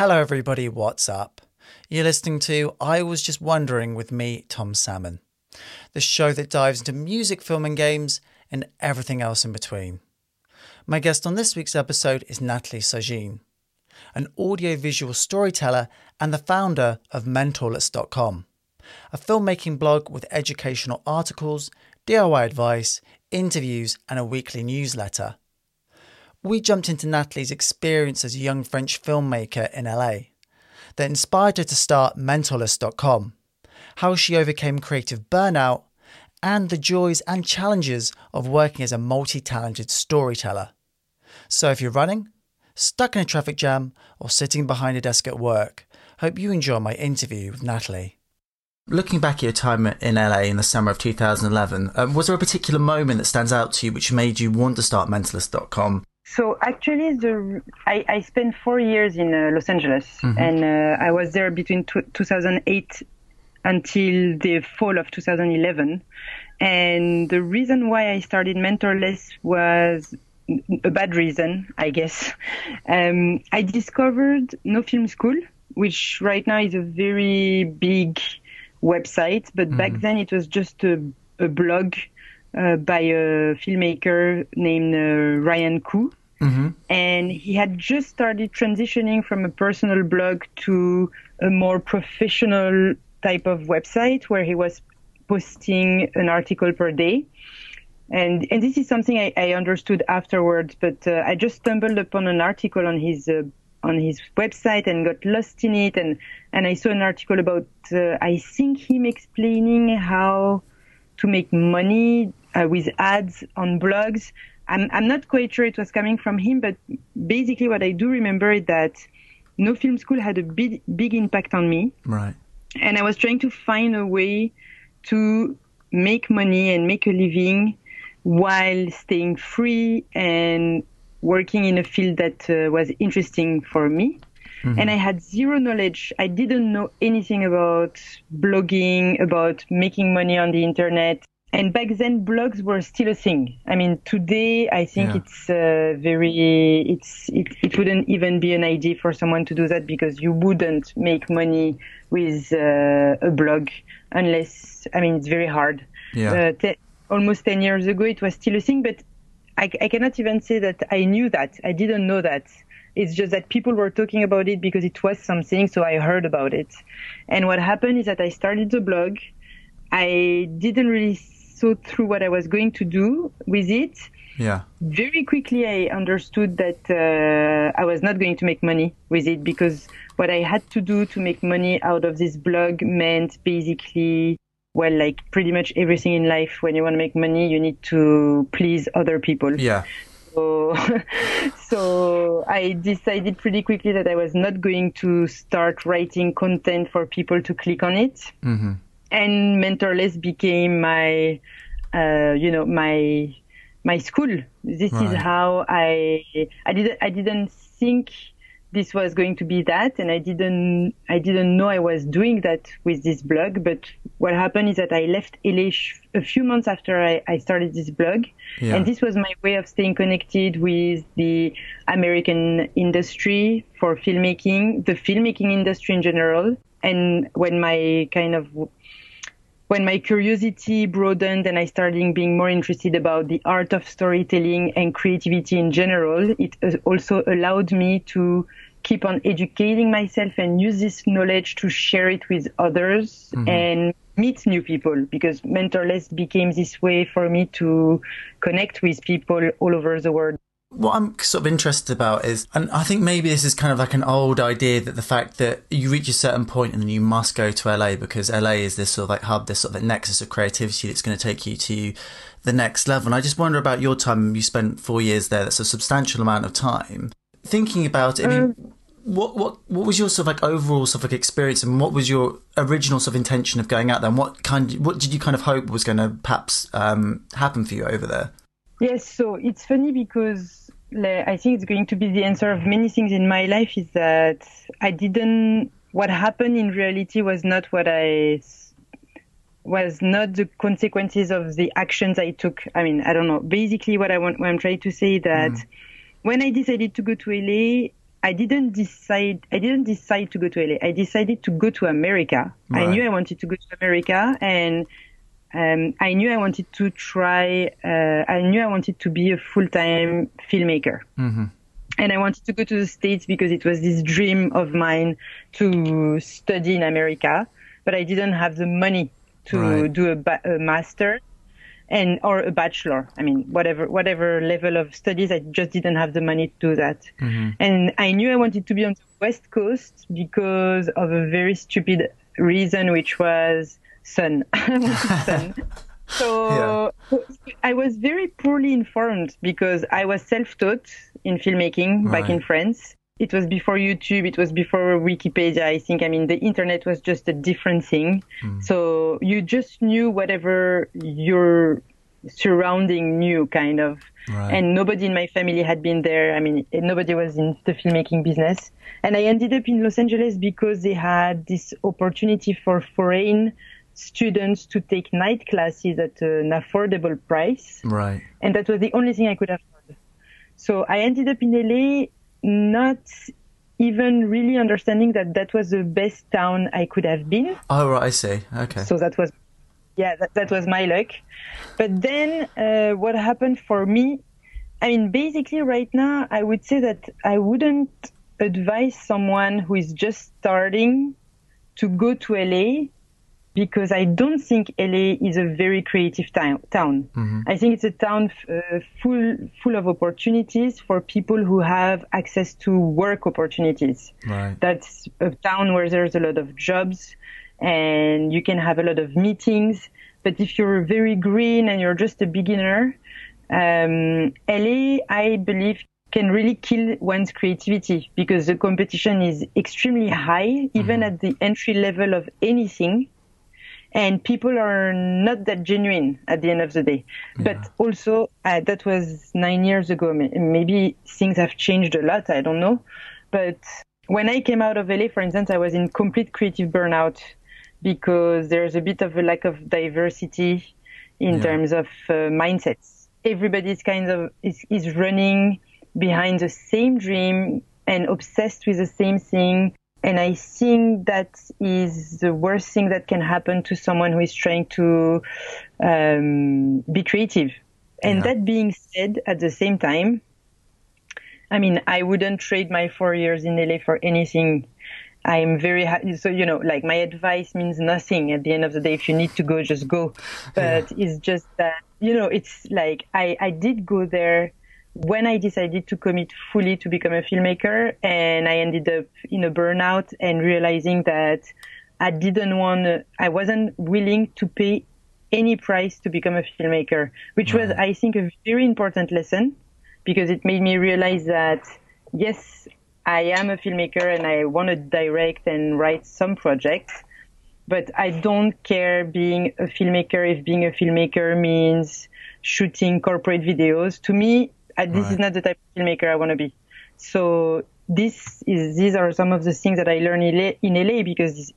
Hello, everybody. What's up? You're listening to I Was Just Wondering with me, Tom Salmon, the show that dives into music, film, and games and everything else in between. My guest on this week's episode is Natalie Sajin, an audiovisual storyteller and the founder of Mentorless.com, a filmmaking blog with educational articles, DIY advice, interviews, and a weekly newsletter. We jumped into Natalie's experience as a young French filmmaker in LA that inspired her to start Mentorless.com, how she overcame creative burnout, and the joys and challenges of working as a multi talented storyteller. So if you're running, stuck in a traffic jam, or sitting behind a desk at work, hope you enjoy my interview with Natalie. Looking back at your time in LA in the summer of 2011, um, was there a particular moment that stands out to you which made you want to start Mentorless.com? So actually, the I, I spent four years in uh, Los Angeles, mm-hmm. and uh, I was there between t- 2008 until the fall of 2011. And the reason why I started Mentorless was a bad reason, I guess. Um, I discovered No Film School, which right now is a very big website, but mm-hmm. back then it was just a, a blog uh, by a filmmaker named uh, Ryan Koo. Mm-hmm. And he had just started transitioning from a personal blog to a more professional type of website where he was posting an article per day. And, and this is something I, I understood afterwards, but uh, I just stumbled upon an article on his uh, on his website and got lost in it. And, and I saw an article about, uh, I think him explaining how to make money uh, with ads on blogs. I'm, I'm not quite sure it was coming from him, but basically what I do remember is that No Film School had a big, big impact on me. Right. And I was trying to find a way to make money and make a living while staying free and working in a field that uh, was interesting for me. Mm-hmm. And I had zero knowledge. I didn't know anything about blogging, about making money on the internet and back then blogs were still a thing. I mean, today I think yeah. it's uh, very, it's, it, it wouldn't even be an idea for someone to do that because you wouldn't make money with uh, a blog unless, I mean, it's very hard. Yeah. Uh, te- almost 10 years ago it was still a thing, but I, I cannot even say that I knew that. I didn't know that. It's just that people were talking about it because it was something, so I heard about it. And what happened is that I started the blog. I didn't really thought through what I was going to do with it. Yeah. Very quickly, I understood that uh, I was not going to make money with it because what I had to do to make money out of this blog meant basically, well, like pretty much everything in life. When you want to make money, you need to please other people. Yeah. So, so I decided pretty quickly that I was not going to start writing content for people to click on it. Mm-hmm and mentorless became my uh, you know my my school this right. is how i i didn't i didn't think this was going to be that and i didn't i didn't know i was doing that with this blog but what happened is that i left la a few months after i, I started this blog yeah. and this was my way of staying connected with the american industry for filmmaking the filmmaking industry in general and when my kind of when my curiosity broadened and I started being more interested about the art of storytelling and creativity in general, it also allowed me to keep on educating myself and use this knowledge to share it with others mm-hmm. and meet new people because mentorless became this way for me to connect with people all over the world. What I'm sort of interested about is, and I think maybe this is kind of like an old idea that the fact that you reach a certain point and then you must go to LA because LA is this sort of like hub, this sort of nexus of creativity that's going to take you to the next level. And I just wonder about your time. You spent four years there. That's a substantial amount of time. Thinking about it, I mean, um, what what what was your sort of like overall sort of like experience, and what was your original sort of intention of going out there? And what kind, what did you kind of hope was going to perhaps um, happen for you over there? Yes, so it's funny because I think it's going to be the answer of many things in my life is that I didn't, what happened in reality was not what I, was not the consequences of the actions I took. I mean, I don't know. Basically, what I want, what I'm trying to say that mm. when I decided to go to LA, I didn't decide. I didn't decide to go to LA. I decided to go to America. Right. I knew I wanted to go to America, and um, I knew I wanted to try. Uh, I knew I wanted to be a full-time filmmaker. Mm-hmm. And I wanted to go to the States because it was this dream of mine to study in America, but I didn't have the money to Right. do a, ba- a master and or a bachelor. I mean, whatever whatever level of studies, I just didn't have the money to do that. And I knew I wanted to be on the West Coast because of a very stupid reason, which was sun. I wanted sun. So I was very poorly informed because I was self-taught in filmmaking back in France. It was before YouTube. It was before Wikipedia. I think. I mean, the internet was just a different thing. Hmm. So you just knew whatever your surrounding knew, kind of. Right. And nobody in my family had been there. I mean, nobody was in the filmmaking business. And I ended up in Los Angeles because they had this opportunity for foreign students to take night classes at an affordable price Right. and that was the only thing I could afford. So I ended up in LA, not even really understanding that that was the best town I could have been. Oh, right. I see. Okay. So that was, yeah, that, that was my luck. But then uh, what happened for me, I mean, basically right now, I would say that I wouldn't advise someone who is just starting to go to LA because I don't think LA is a very creative town. town. I think it's a town uh, full full of opportunities for people who have access to work opportunities. right. That's a town where there's a lot of jobs and you can have a lot of meetings. But if you're very green and you're just a beginner, um, LA, I believe, can really kill one's creativity because the competition is extremely high, even at the entry level of anything. And people are not that genuine at the end of the day. But also, uh, that was nine years ago. Maybe things have changed a lot. I don't know. But when I came out of LA, for instance, I was in complete creative burnout because there's a bit of a lack of diversity in Yeah. terms of uh, mindsets. Everybody's kind of is, is running behind the same dream and obsessed with the same thing. And I think that is the worst thing that can happen to someone who is trying to um, be creative. And Yeah. that being said, at the same time, I mean, I wouldn't trade my four years in LA for anything. I'm very happy. So, you know, like my advice means nothing at the end of the day. If you need to go, just go. But it's just that, you know, it's like I, I did go there when I decided to commit fully to become a filmmaker and I ended up in a burnout and realizing that I didn't want I wasn't willing to pay any price to become a filmmaker, which was, I think, a very important lesson because it made me realize that yes, I am a filmmaker and I want to direct and write some projects, but I don't care being a filmmaker if being a filmmaker means shooting corporate videos. To me, uh, this is not the type of filmmaker I want to be. So this is these are some of the things that I learned in LA, in LA because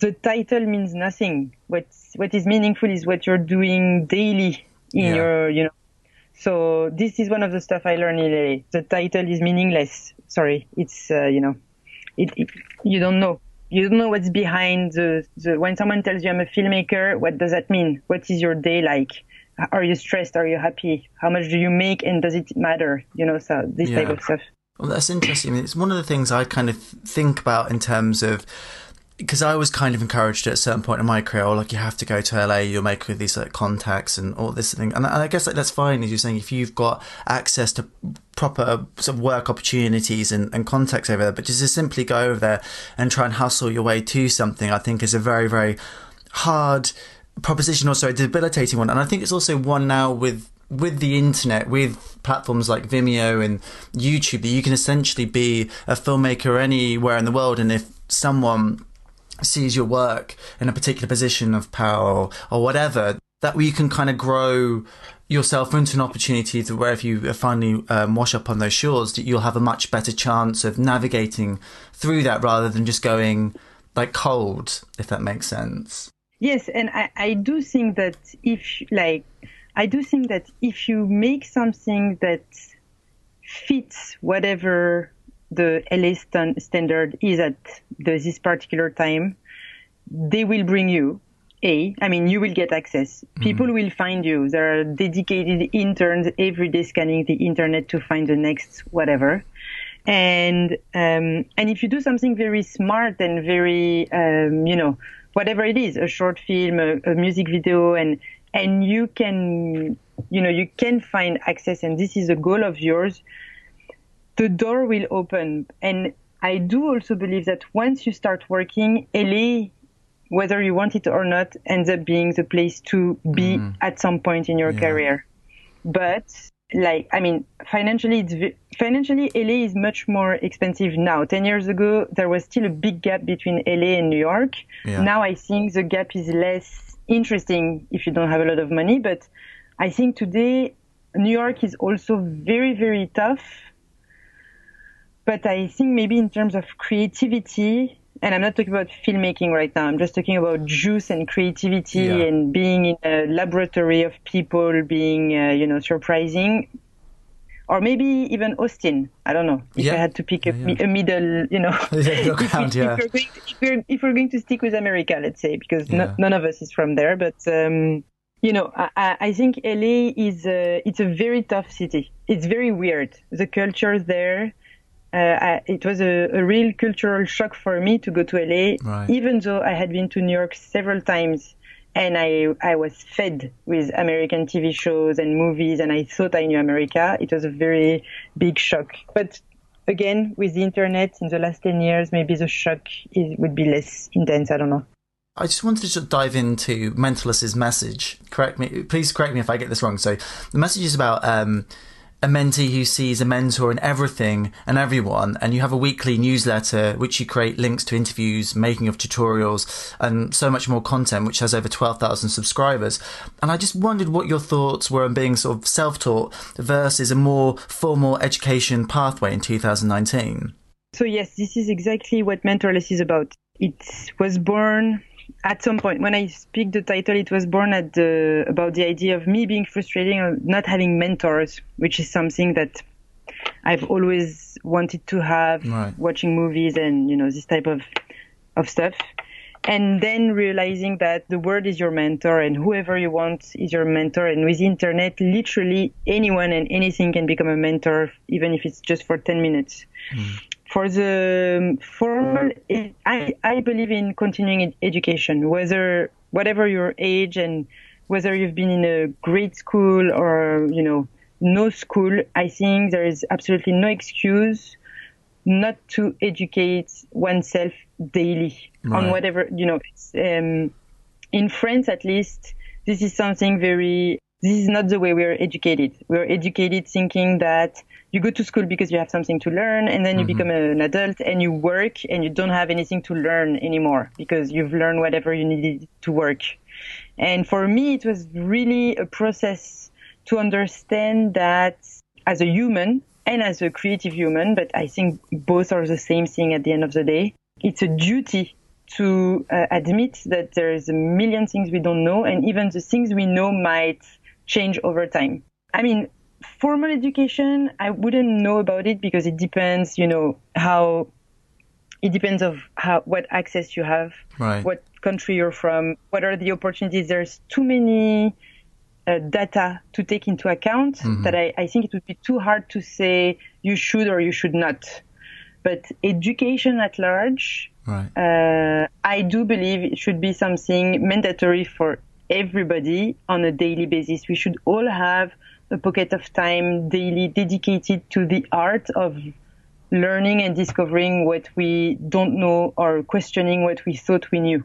the title means nothing. What what is meaningful is what you're doing daily in Yeah. your you know. So this is one of the stuff I learned in LA. The title is meaningless. Sorry, it's uh, you know, it, it you don't know. You don't know what's behind the, the when someone tells you I'm a filmmaker. What does that mean? What is your day like? Are you stressed? Are you happy? How much do you make? And does it matter? You know, so this type of stuff. Well, that's interesting. It's one of the things I kind of think about in terms of because I was kind of encouraged at a certain point in my career, oh, like you have to go to LA, you'll make these like contacts and all this thing. And, I guess like, that's fine, as you're saying, if you've got access to proper uh, sort of work opportunities and, and contacts over there, but just to simply go over there and try and hustle your way to something, I think is a very, very hard proposition, also a debilitating one. And I think it's also one now with with the internet, with platforms like Vimeo and YouTube, that you can essentially be a filmmaker anywhere in the world. And if someone sees your work in a particular position of power or, or whatever, that way you can kind of grow yourself into an opportunity to where if you finally um, wash up on those shores, that you'll have a much better chance of navigating through that rather than just going like cold, if that makes sense. Yes, and I, I do think that if like I do think that if you make something that fits whatever the LA st- standard is at the, this particular time, they will bring you a, I mean, you will get access. People mm. will find you. There are dedicated interns every day scanning the internet to find the next whatever. And, um, and if you do something very smart and very, um, you know, whatever it is, a short film, a, a music video, and, and you can, you know, you can find access and this is a goal of yours, the door will open. And I do also believe that once you start working, LA whether you want it or not, ends up being the place to be mm. at some point in your yeah. career. But like, I mean, financially, it's financially, LA is much more expensive now. Ten years ago, there was still a big gap between LA and New York. Yeah. Now I think the gap is less interesting if you don't have a lot of money. But I think today New York is also very, very tough. But I think maybe in terms of creativity, and I'm not talking about filmmaking right now. I'm just talking about juice and creativity yeah. and being in a laboratory of people, being uh, you know surprising, or maybe even Austin. I don't know if yeah. I had to pick a, yeah, a middle, you know. if, we, if, we're to, if, we're, if, we're going to stick with America, let's say, because no, none of us is from there, but. Um, you know, I, I, think LA is a, it's a very tough city. It's very weird. The culture there, I, it was a, a, real cultural shock for me to go to LA, right. even though I had been to New York several times and I, I was fed with American TV shows and movies and I thought I knew America. It was a very big shock. But again, with the internet in the last 10 years, maybe the shock is, would be less intense. I don't know. I just wanted to sort of dive into Mentorless's message. Correct me, please correct me if I get this wrong. So the message is about um, a mentee who sees a mentor in everything and everyone, and you have a weekly newsletter which you create links to interviews, making of tutorials, and so much more content, which has over 12,000 subscribers. And I just wondered what your thoughts were on being sort of self taught versus a more formal education pathway in 2019. So, yes, this is exactly what Mentorless is about. It was born at some point when I speak the title, it was born at the about the idea of me being frustrated of not having mentors, which is something that I've always wanted to have, right. watching movies and you know this type of of stuff. And then realizing that the world is your mentor and whoever you want is your mentor. And with the internet, literally anyone and anything can become a mentor, even if it's just for 10 minutes. Mm for the formal, I, I believe in continuing education, whether whatever your age and whether you've been in a great school or you know no school. I think there is absolutely no excuse not to educate oneself daily right. on whatever you know. Um, in France, at least, this is something very. This is not the way we are educated. We are educated thinking that you go to school because you have something to learn and then you mm-hmm. become an adult and you work and you don't have anything to learn anymore because you've learned whatever you needed to work. And for me, it was really a process to understand that as a human and as a creative human, but I think both are the same thing at the end of the day. It's a duty to uh, admit that there's a million things we don't know and even the things we know might change over time. I mean, formal education, I wouldn't know about it because it depends, you know, how it depends of how what access you have, right. what country you're from, what are the opportunities. There's too many uh, data to take into account mm-hmm. that I, I think it would be too hard to say you should or you should not. But education at large, right. uh, I do believe it should be something mandatory for everybody on a daily basis. We should all have a pocket of time daily dedicated to the art of learning and discovering what we don't know or questioning what we thought we knew.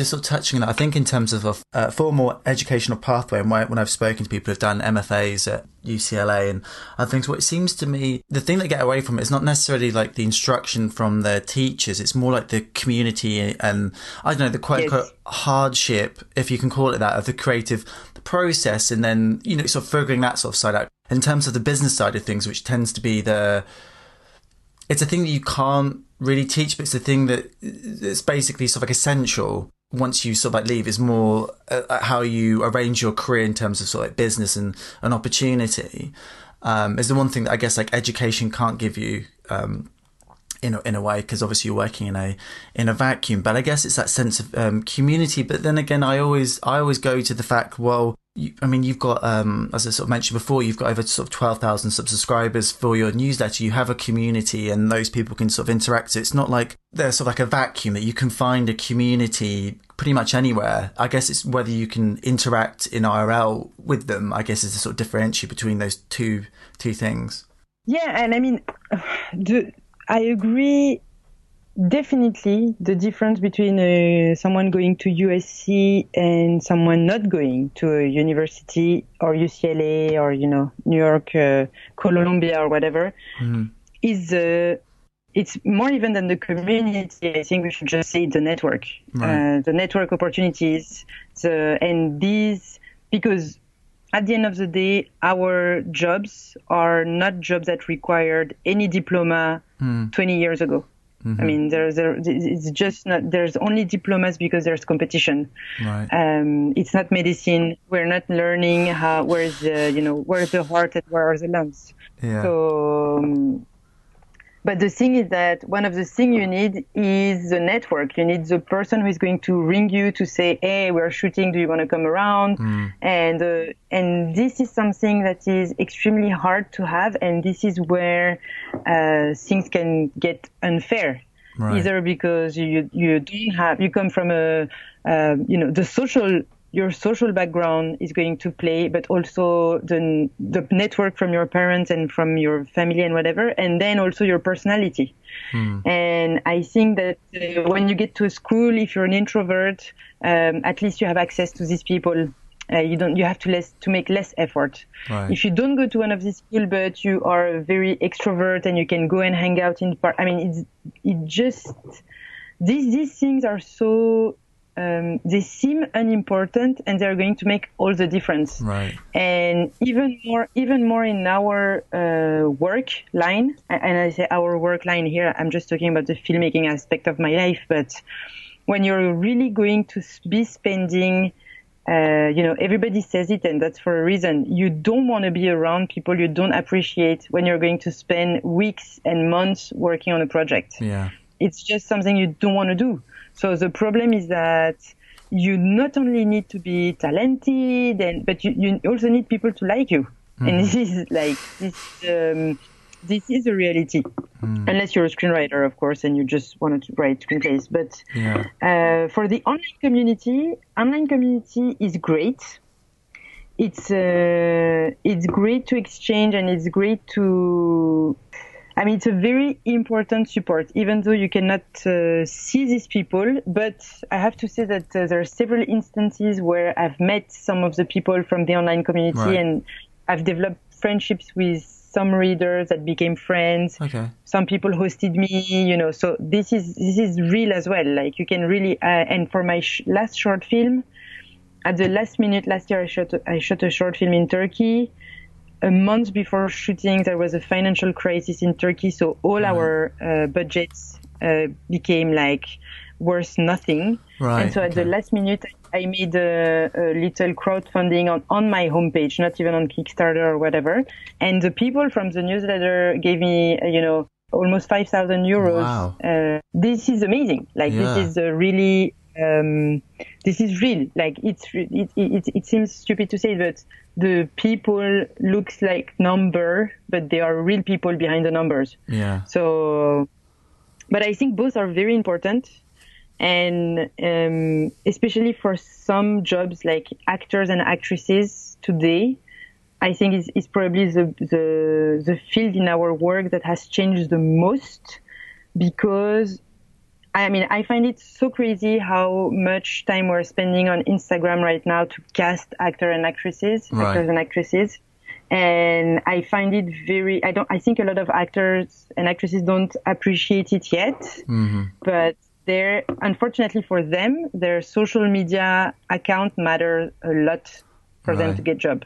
Just sort of touching on that, I think in terms of a uh, formal educational pathway, and when I've spoken to people who've done MFAs at UCLA and other things, what it seems to me, the thing they get away from it is not necessarily like the instruction from their teachers. It's more like the community and I don't know the quote unquote yes. hardship, if you can call it that, of the creative process, and then you know sort of figuring that sort of side out. In terms of the business side of things, which tends to be the, it's a thing that you can't really teach, but it's a thing that it's basically sort of like essential once you sort of like leave is more uh, uh, how you arrange your career in terms of sort of like business and an opportunity um, is the one thing that I guess like education can't give you. Um, in a, in a way because obviously you're working in a in a vacuum but i guess it's that sense of um, community but then again i always i always go to the fact well you, I mean, you've got, um, as I sort of mentioned before, you've got over sort of 12,000 subscribers for your newsletter. You have a community and those people can sort of interact. It's not like there's sort of like a vacuum that you can find a community pretty much anywhere. I guess it's whether you can interact in IRL with them, I guess is the sort of differentiate between those two, two things. Yeah. And I mean, the, I agree definitely the difference between uh, someone going to USC and someone not going to a university or UCLA or you know New York, uh, Columbia or whatever mm. is uh, it's more even than the community. I think we should just say the network, right. Uh, the network opportunities, the and these because at the end of the day, our jobs are not jobs that required any diploma mm. 20 years ago. Mm-hmm. I mean, there's a, it's just not, there's only diplomas because there's competition. Right. Um, it's not medicine. We're not learning how, where's the, you know, where's the heart and where are the lungs. Yeah. So, um, but the thing is that one of the things you need is the network. You need the person who is going to ring you to say, "Hey, we're shooting. Do you want to come around?" Mm. And uh, and this is something that is extremely hard to have, and this is where uh, things can get unfair. Right. Either because you you don't have you come from a uh, you know the social your social background is going to play, but also the the network from your parents and from your family and whatever, and then also your personality. Hmm. And I think that uh, when you get to a school, if you're an introvert, um, at least you have access to these people. Uh, you don't. You have to less to make less effort. Right. If you don't go to one of these schools, but you are very extrovert and you can go and hang out in park. I mean, it's it just these these things are so um, they seem unimportant and they're going to make all the difference. Right. And even more, even more in our uh, work line, and I say our work line here, I'm just talking about the filmmaking aspect of my life, but when you're really going to be spending uh, you know, everybody says it, and that's for a reason. You don't want to be around people you don't appreciate when you're going to spend weeks and months working on a project. Yeah. It's just something you don't want to do. So the problem is that you not only need to be talented, and, but you, you also need people to like you. Mm. And this is like this. Um, this is a reality, mm. unless you're a screenwriter, of course, and you just want to write screenplays. But yeah. uh, for the online community, online community is great. It's uh, it's great to exchange, and it's great to I mean, it's a very important support, even though you cannot uh, see these people. But I have to say that uh, there are several instances where I've met some of the people from the online community right. and I've developed friendships with some readers that became friends. Okay. Some people hosted me, you know. So this is this is real as well. Like you can really. Uh, and for my sh- last short film, at the last minute last year, I shot I shot a short film in Turkey a month before shooting, there was a financial crisis in Turkey, so all right. our uh, budgets uh, became like worth nothing. Right, and so at okay. the last minute, I made a, a, little crowdfunding on, on my homepage, not even on Kickstarter or whatever. And the people from the newsletter gave me, you know, almost 5,000 euros. Wow. Uh, this is amazing. Like, yeah. this is a really um, this is real. Like it's it, it, it seems stupid to say, but the people looks like number, but they are real people behind the numbers. Yeah. So, but I think both are very important, and um, especially for some jobs like actors and actresses today. I think it's, it's probably the, the the field in our work that has changed the most because I mean, I find it so crazy how much time we're spending on Instagram right now to cast actors and actresses, right. actors and actresses. And I find it very, I don't, I think a lot of actors and actresses don't appreciate it yet, mm-hmm. but they're, unfortunately for them, their social media account matters a lot for right. them to get job.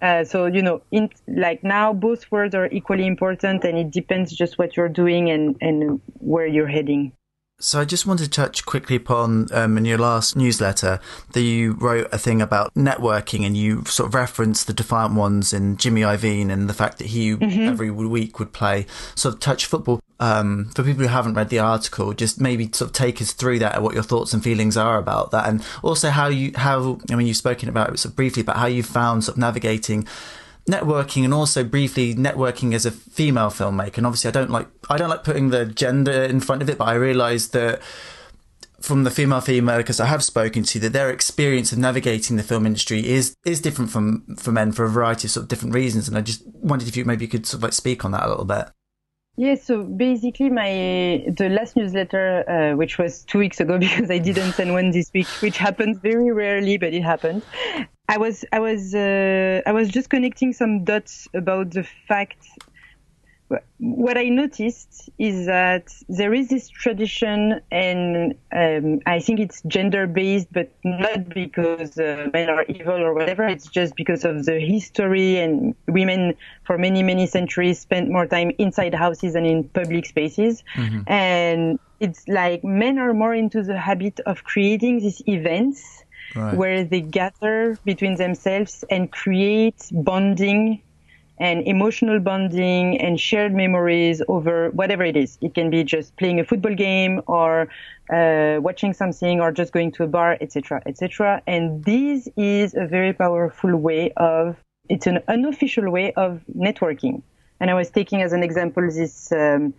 Uh, so you know, in, like now, both words are equally important, and it depends just what you're doing and and where you're heading. So I just wanted to touch quickly upon um, in your last newsletter that you wrote a thing about networking and you sort of referenced the Defiant Ones and Jimmy Iovine and the fact that he mm-hmm. every week would play sort of touch football. Um, for people who haven't read the article, just maybe sort of take us through that and what your thoughts and feelings are about that, and also how you how I mean you've spoken about it sort of briefly, but how you found sort of navigating networking and also briefly networking as a female filmmaker. And obviously, I don't like I don't like putting the gender in front of it, but I realise that from the female filmmakers I have spoken to that their experience of navigating the film industry is is different from for men for a variety of sort of different reasons. And I just wondered if you maybe could sort of like speak on that a little bit. Yes, so basically, my the last newsletter, uh, which was two weeks ago, because I didn't send one this week, which happens very rarely, but it happened. I was I was uh, I was just connecting some dots about the fact. What I noticed is that there is this tradition, and um, I think it's gender based, but not because uh, men are evil or whatever. It's just because of the history, and women for many many centuries spent more time inside houses and in public spaces, mm-hmm. and it's like men are more into the habit of creating these events right. where they gather between themselves and create bonding and emotional bonding and shared memories over whatever it is. It can be just playing a football game or uh, watching something or just going to a bar, etc., etc. And this is a very powerful way of it's an unofficial way of networking. And I was taking as an example this um,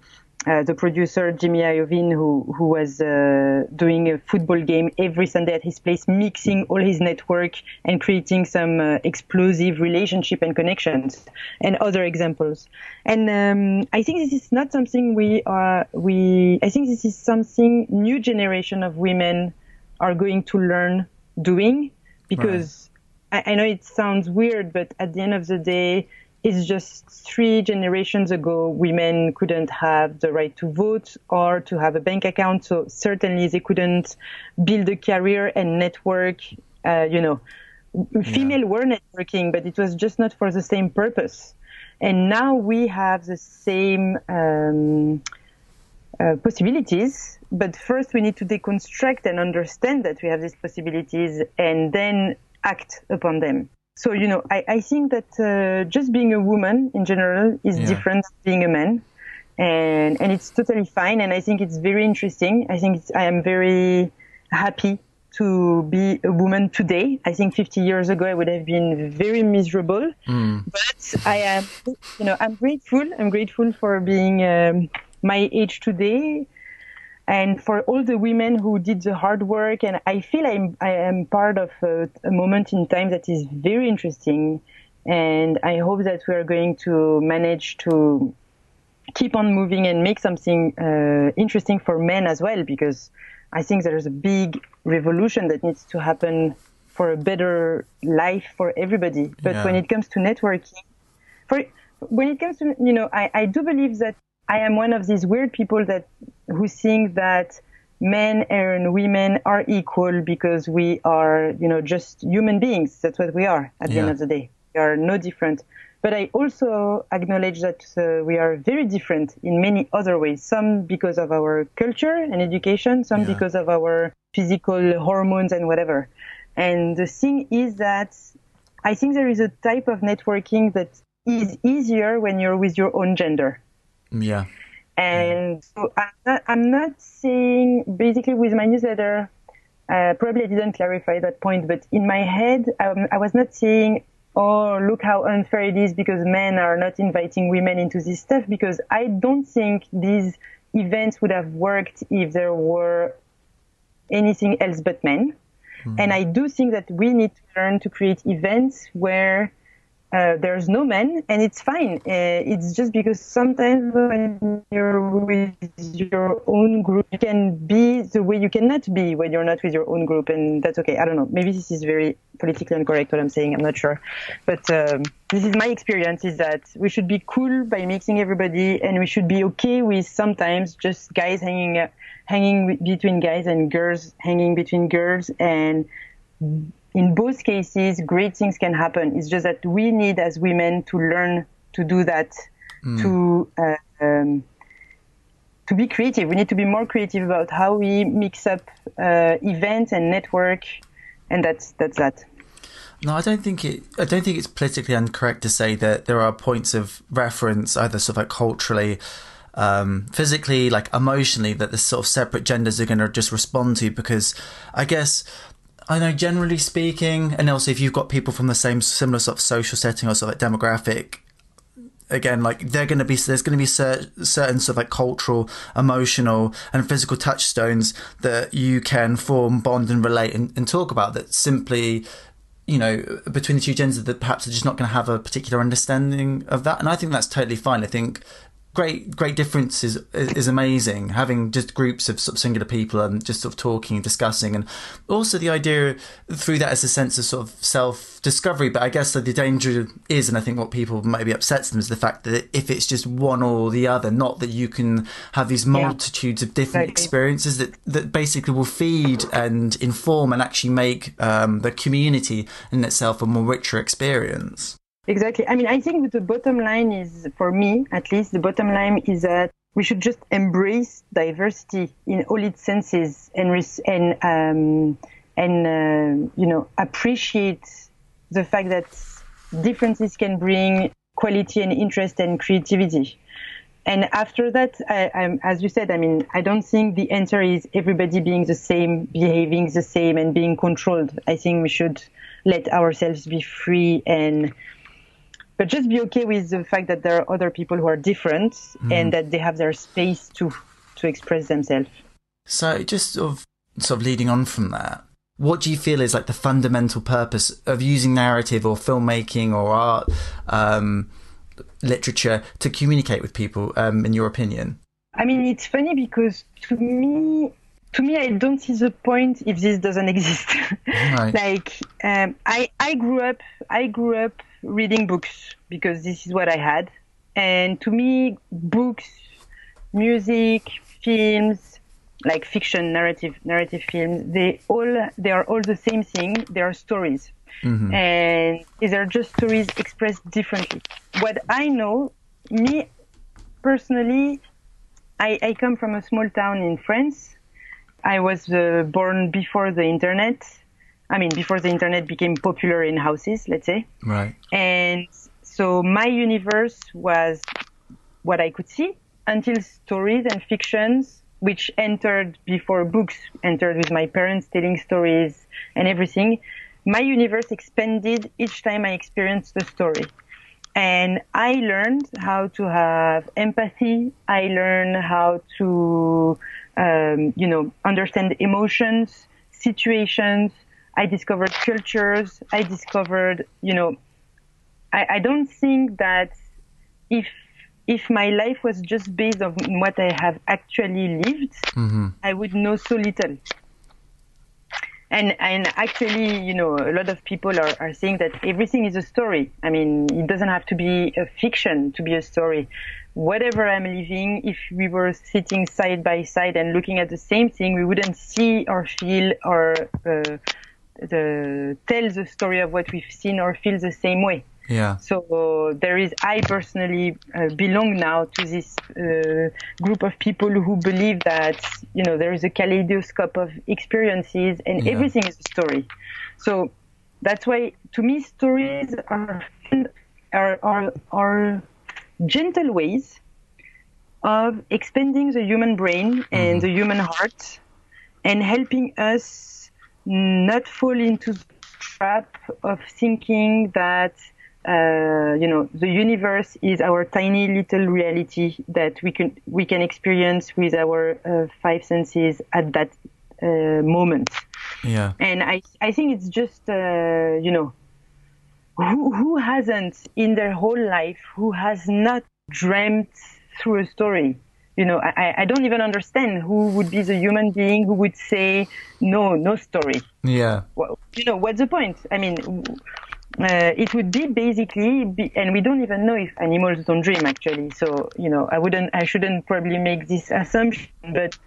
uh, the producer Jimmy Iovine, who who was uh, doing a football game every Sunday at his place, mixing all his network and creating some uh, explosive relationship and connections, and other examples. And um, I think this is not something we are we. I think this is something new generation of women are going to learn doing because right. I, I know it sounds weird, but at the end of the day it's just three generations ago, women couldn't have the right to vote or to have a bank account. So certainly they couldn't build a career and network. Uh, you know, female yeah. were networking, but it was just not for the same purpose. And now we have the same um, uh, possibilities. But first, we need to deconstruct and understand that we have these possibilities, and then act upon them. So, you know, I, I think that uh, just being a woman in general is yeah. different than being a man. And, and it's totally fine. And I think it's very interesting. I think I am very happy to be a woman today. I think 50 years ago I would have been very miserable, mm. but I am, you know, I'm grateful. I'm grateful for being um, my age today and for all the women who did the hard work. And I feel I'm, I am part of a, a moment in time that is very interesting. And I hope that we are going to manage to keep on moving and make something uh, interesting for men as well, because I think there's a big revolution that needs to happen for a better life for everybody. But yeah. when it comes to networking, for when it comes to you know, I, I do believe that I am one of these weird people that who think that men and women are equal because we are, you know, just human beings. That's what we are at yeah. the end of the day. We are no different. But I also acknowledge that uh, we are very different in many other ways. Some because of our culture and education, some yeah. because of our physical hormones and whatever. And the thing is that I think there is a type of networking that is easier when you're with your own gender. Yeah. And so I'm not, I'm not saying basically with my newsletter, uh, probably I didn't clarify that point, but in my head, um, I was not saying, oh, look how unfair it is because men are not inviting women into this stuff because I don't think these events would have worked if there were anything else but men. Mm-hmm. And I do think that we need to learn to create events where uh, there's no men, and it's fine. Uh, it's just because sometimes when you're with your own group, you can be the way you cannot be when you're not with your own group, and that's okay. I don't know. Maybe this is very politically incorrect what I'm saying. I'm not sure, but um, this is my experience: is that we should be cool by mixing everybody, and we should be okay with sometimes just guys hanging hanging between guys and girls hanging between girls and in both cases, great things can happen. It's just that we need as women to learn to do that, mm. to uh, um, to be creative. We need to be more creative about how we mix up uh, events and network, and that's that's that. No, I don't think it. I don't think it's politically incorrect to say that there are points of reference, either sort of like culturally, um, physically, like emotionally, that the sort of separate genders are going to just respond to. Because I guess I know, generally speaking, and also if you've got people from the same similar sort of social setting or sort of like demographic, again like they're going to be there's going to be certain sort of like cultural emotional and physical touchstones that you can form bond and relate and, and talk about that simply you know between the two genders that perhaps are just not going to have a particular understanding of that and i think that's totally fine. I think great great difference is is amazing having just groups of sort of singular people and just sort of talking and discussing and also the idea through that as a sense of sort of self discovery but i guess that the danger is and i think what people maybe upsets them is the fact that if it's just one or the other not that you can have these multitudes yeah. of different experiences that that basically will feed and inform and actually make um, the community in itself a more richer experience Exactly. I mean, I think the bottom line is, for me at least, the bottom line is that we should just embrace diversity in all its senses and and um, and uh, you know appreciate the fact that differences can bring quality and interest and creativity. And after that, I, as you said, I mean, I don't think the answer is everybody being the same, behaving the same, and being controlled. I think we should let ourselves be free and but just be okay with the fact that there are other people who are different mm. and that they have their space to to express themselves. So just sort of sort of leading on from that, what do you feel is like the fundamental purpose of using narrative or filmmaking or art, um, literature to communicate with people? Um, in your opinion? I mean, it's funny because to me, to me, I don't see the point if this doesn't exist. Right. like, um, I I grew up I grew up reading books because this is what I had. And to me, books, music, films, like fiction, narrative, narrative films, they all they are all the same thing. They are stories, mm-hmm. and these are just stories expressed differently. What I know, me personally, I, I come from a small town in France. I was uh, born before the internet, I mean, before the internet became popular in houses, let's say. Right. And so my universe was what I could see until stories and fictions, which entered before books entered with my parents telling stories and everything. My universe expanded each time I experienced the story. And I learned how to have empathy. I learned how to, um, you know, understand emotions, situations, I discovered cultures. I discovered, you know, I, I don't think that if if my life was just based on what I have actually lived, mm-hmm. I would know so little. And and actually, you know, a lot of people are, are saying that everything is a story. I mean, it doesn't have to be a fiction to be a story. Whatever I'm living, if we were sitting side by side and looking at the same thing, we wouldn't see or feel or uh, the, tell the story of what we've seen or feel the same way. Yeah. So uh, there is, I personally uh, belong now to this uh, group of people who believe that, you know, there is a kaleidoscope of experiences and yeah. everything is a story. So that's why, to me, stories are, are, are, are gentle ways of expanding the human brain and mm. the human heart and helping us not fall into the trap of thinking that uh, you know the universe is our tiny little reality that we can we can experience with our uh, five senses at that uh, moment. Yeah. And I I think it's just uh, you know who who hasn't in their whole life who has not dreamt through a story you know, I, I don't even understand who would be the human being who would say, no, no story. Yeah. Well, you know, what's the point? I mean, uh, it would be basically, be, and we don't even know if animals don't dream actually. So, you know, I wouldn't, I shouldn't probably make this assumption, but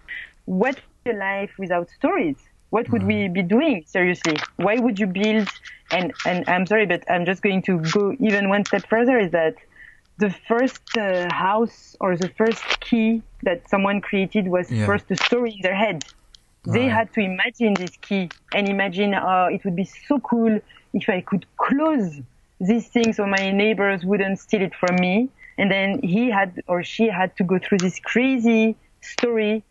what a life without stories? What would we be doing seriously? Why would you build? And, and I'm sorry, but I'm just going to go even one step further is that the first uh, house or the first key that someone created was Yeah. first a story in their head. They Right. had to imagine this key and imagine, oh, it would be so cool if I could close this thing so my neighbors wouldn't steal it from me. And then he had or she had to go through this crazy story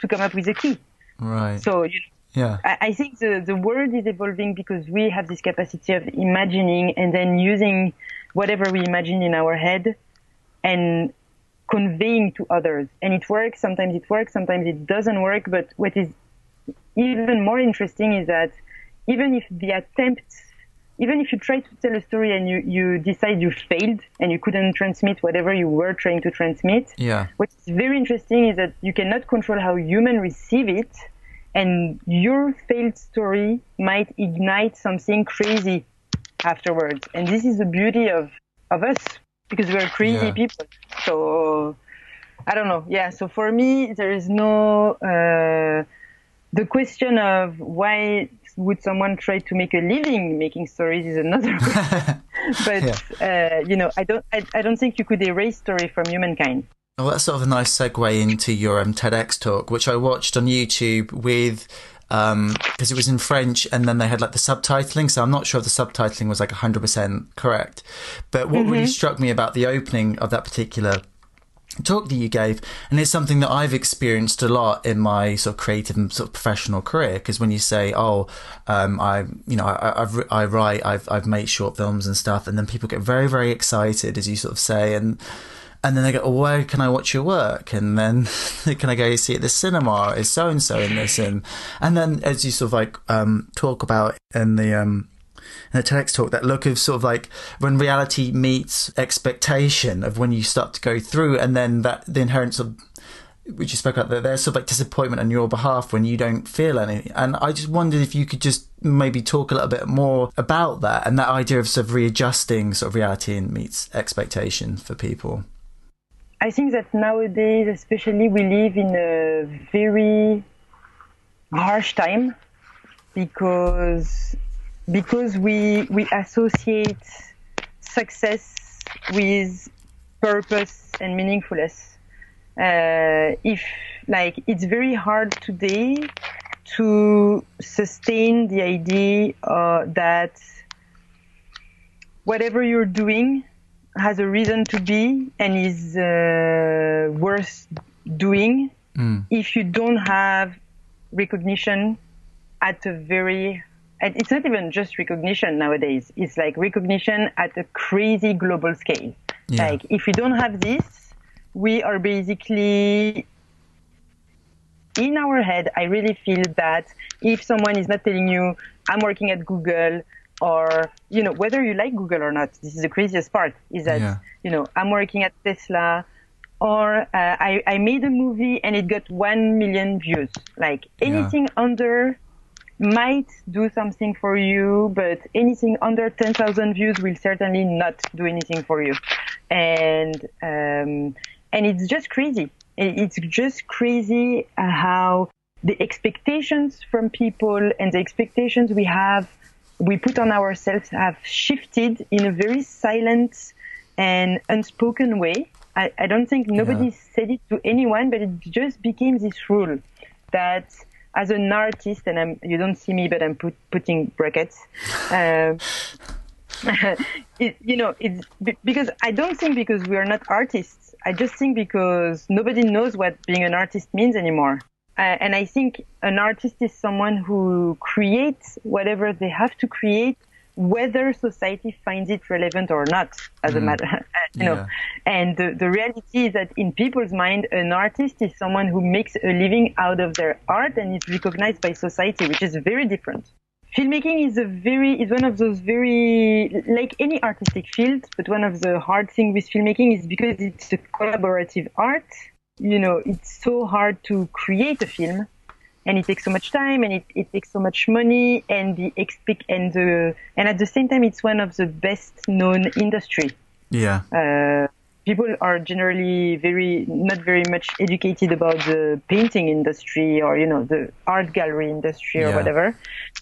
to come up with a key. Right. So you yeah. I, I think the, the world is evolving because we have this capacity of imagining and then using whatever we imagine in our head and conveying to others. And it works, sometimes it works, sometimes it doesn't work. But what is even more interesting is that even if the attempt, even if you try to tell a story and you, you decide you failed and you couldn't transmit whatever you were trying to transmit, Yeah. What's very interesting is that you cannot control how humans receive it, and your failed story might ignite something crazy afterwards. And this is the beauty of, of us, because we are crazy Yeah. people. So, I don't know. Yeah, so for me, there is no. Uh, the question of why would someone try to make a living making stories is another question. but uh, you know, I don't, I, I don't think you could erase story from humankind. Well, that's sort of a nice segue into your um, TEDx talk, which I watched on YouTube with because it was in French and then they had like the subtitling. So I'm not sure if the subtitling was like 100% correct. But what really struck me about the opening of that particular talk that you gave, and it's something that I've experienced a lot in my sort of creative and sort of professional career. Because when you say, "Oh, um, I, you know, I, I've, I write, I've, I've made short films and stuff," and then people get very, very excited, as you sort of say, and and then they go, oh, "Where can I watch your work?" And then can I go see it at the cinema? Is so and so in this? And and then as you sort of like um, talk about in the um, in the TEDx talk, that look of sort of like when reality meets expectation of when you start to go through, and then that the inherent sort of which you spoke about, that there's sort of like disappointment on your behalf when you don't feel anything. And I just wondered if you could just maybe talk a little bit more about that and that idea of sort of readjusting sort of reality and meets expectation for people. I think that nowadays, especially, we live in a very harsh time because because we we associate success with purpose and meaningfulness. Uh, if like it's very hard today to sustain the idea uh, that whatever you're doing has a reason to be and is uh, worth doing if you don't have recognition at a very and it's not even just recognition nowadays. It's like recognition at a crazy global scale. Yeah. like if we don't have this we are basically in our head i really feel that if someone is not telling you i'm working at google or you know whether you like google or not this is the craziest part is that Yeah. you know i'm working at tesla or uh, I, I made a movie and it got 1 million views. Like anything under might do something for you but anything under 10,000 views will certainly not do anything for you. And um, and it's just crazy. It's just crazy uh, how the expectations from people and the expectations we have we put on ourselves have shifted in a very silent and unspoken way. I, I don't think nobody Yeah. said it to anyone, but it just became this rule that as an artist, and I'm, you don't see me, but I'm put, putting brackets. Um, it, you know, it's because I don't think because we are not artists. I just think because nobody knows what being an artist means anymore. Uh, and I think an artist is someone who creates whatever they have to create, whether society finds it relevant or not, as a matter, you know. Yeah. And the, the reality is that in people's mind, an artist is someone who makes a living out of their art and is recognized by society, which is very different. Filmmaking is a very is one of those very like any artistic field, but one of the hard things with filmmaking is because it's a collaborative art. You know, it's so hard to create a film, and it takes so much time, and it, it takes so much money, and the expect and the and at the same time, it's one of the best known industry Yeah. uh, people are generally very not very much educated about the painting industry or you know the art gallery industry or Yeah. whatever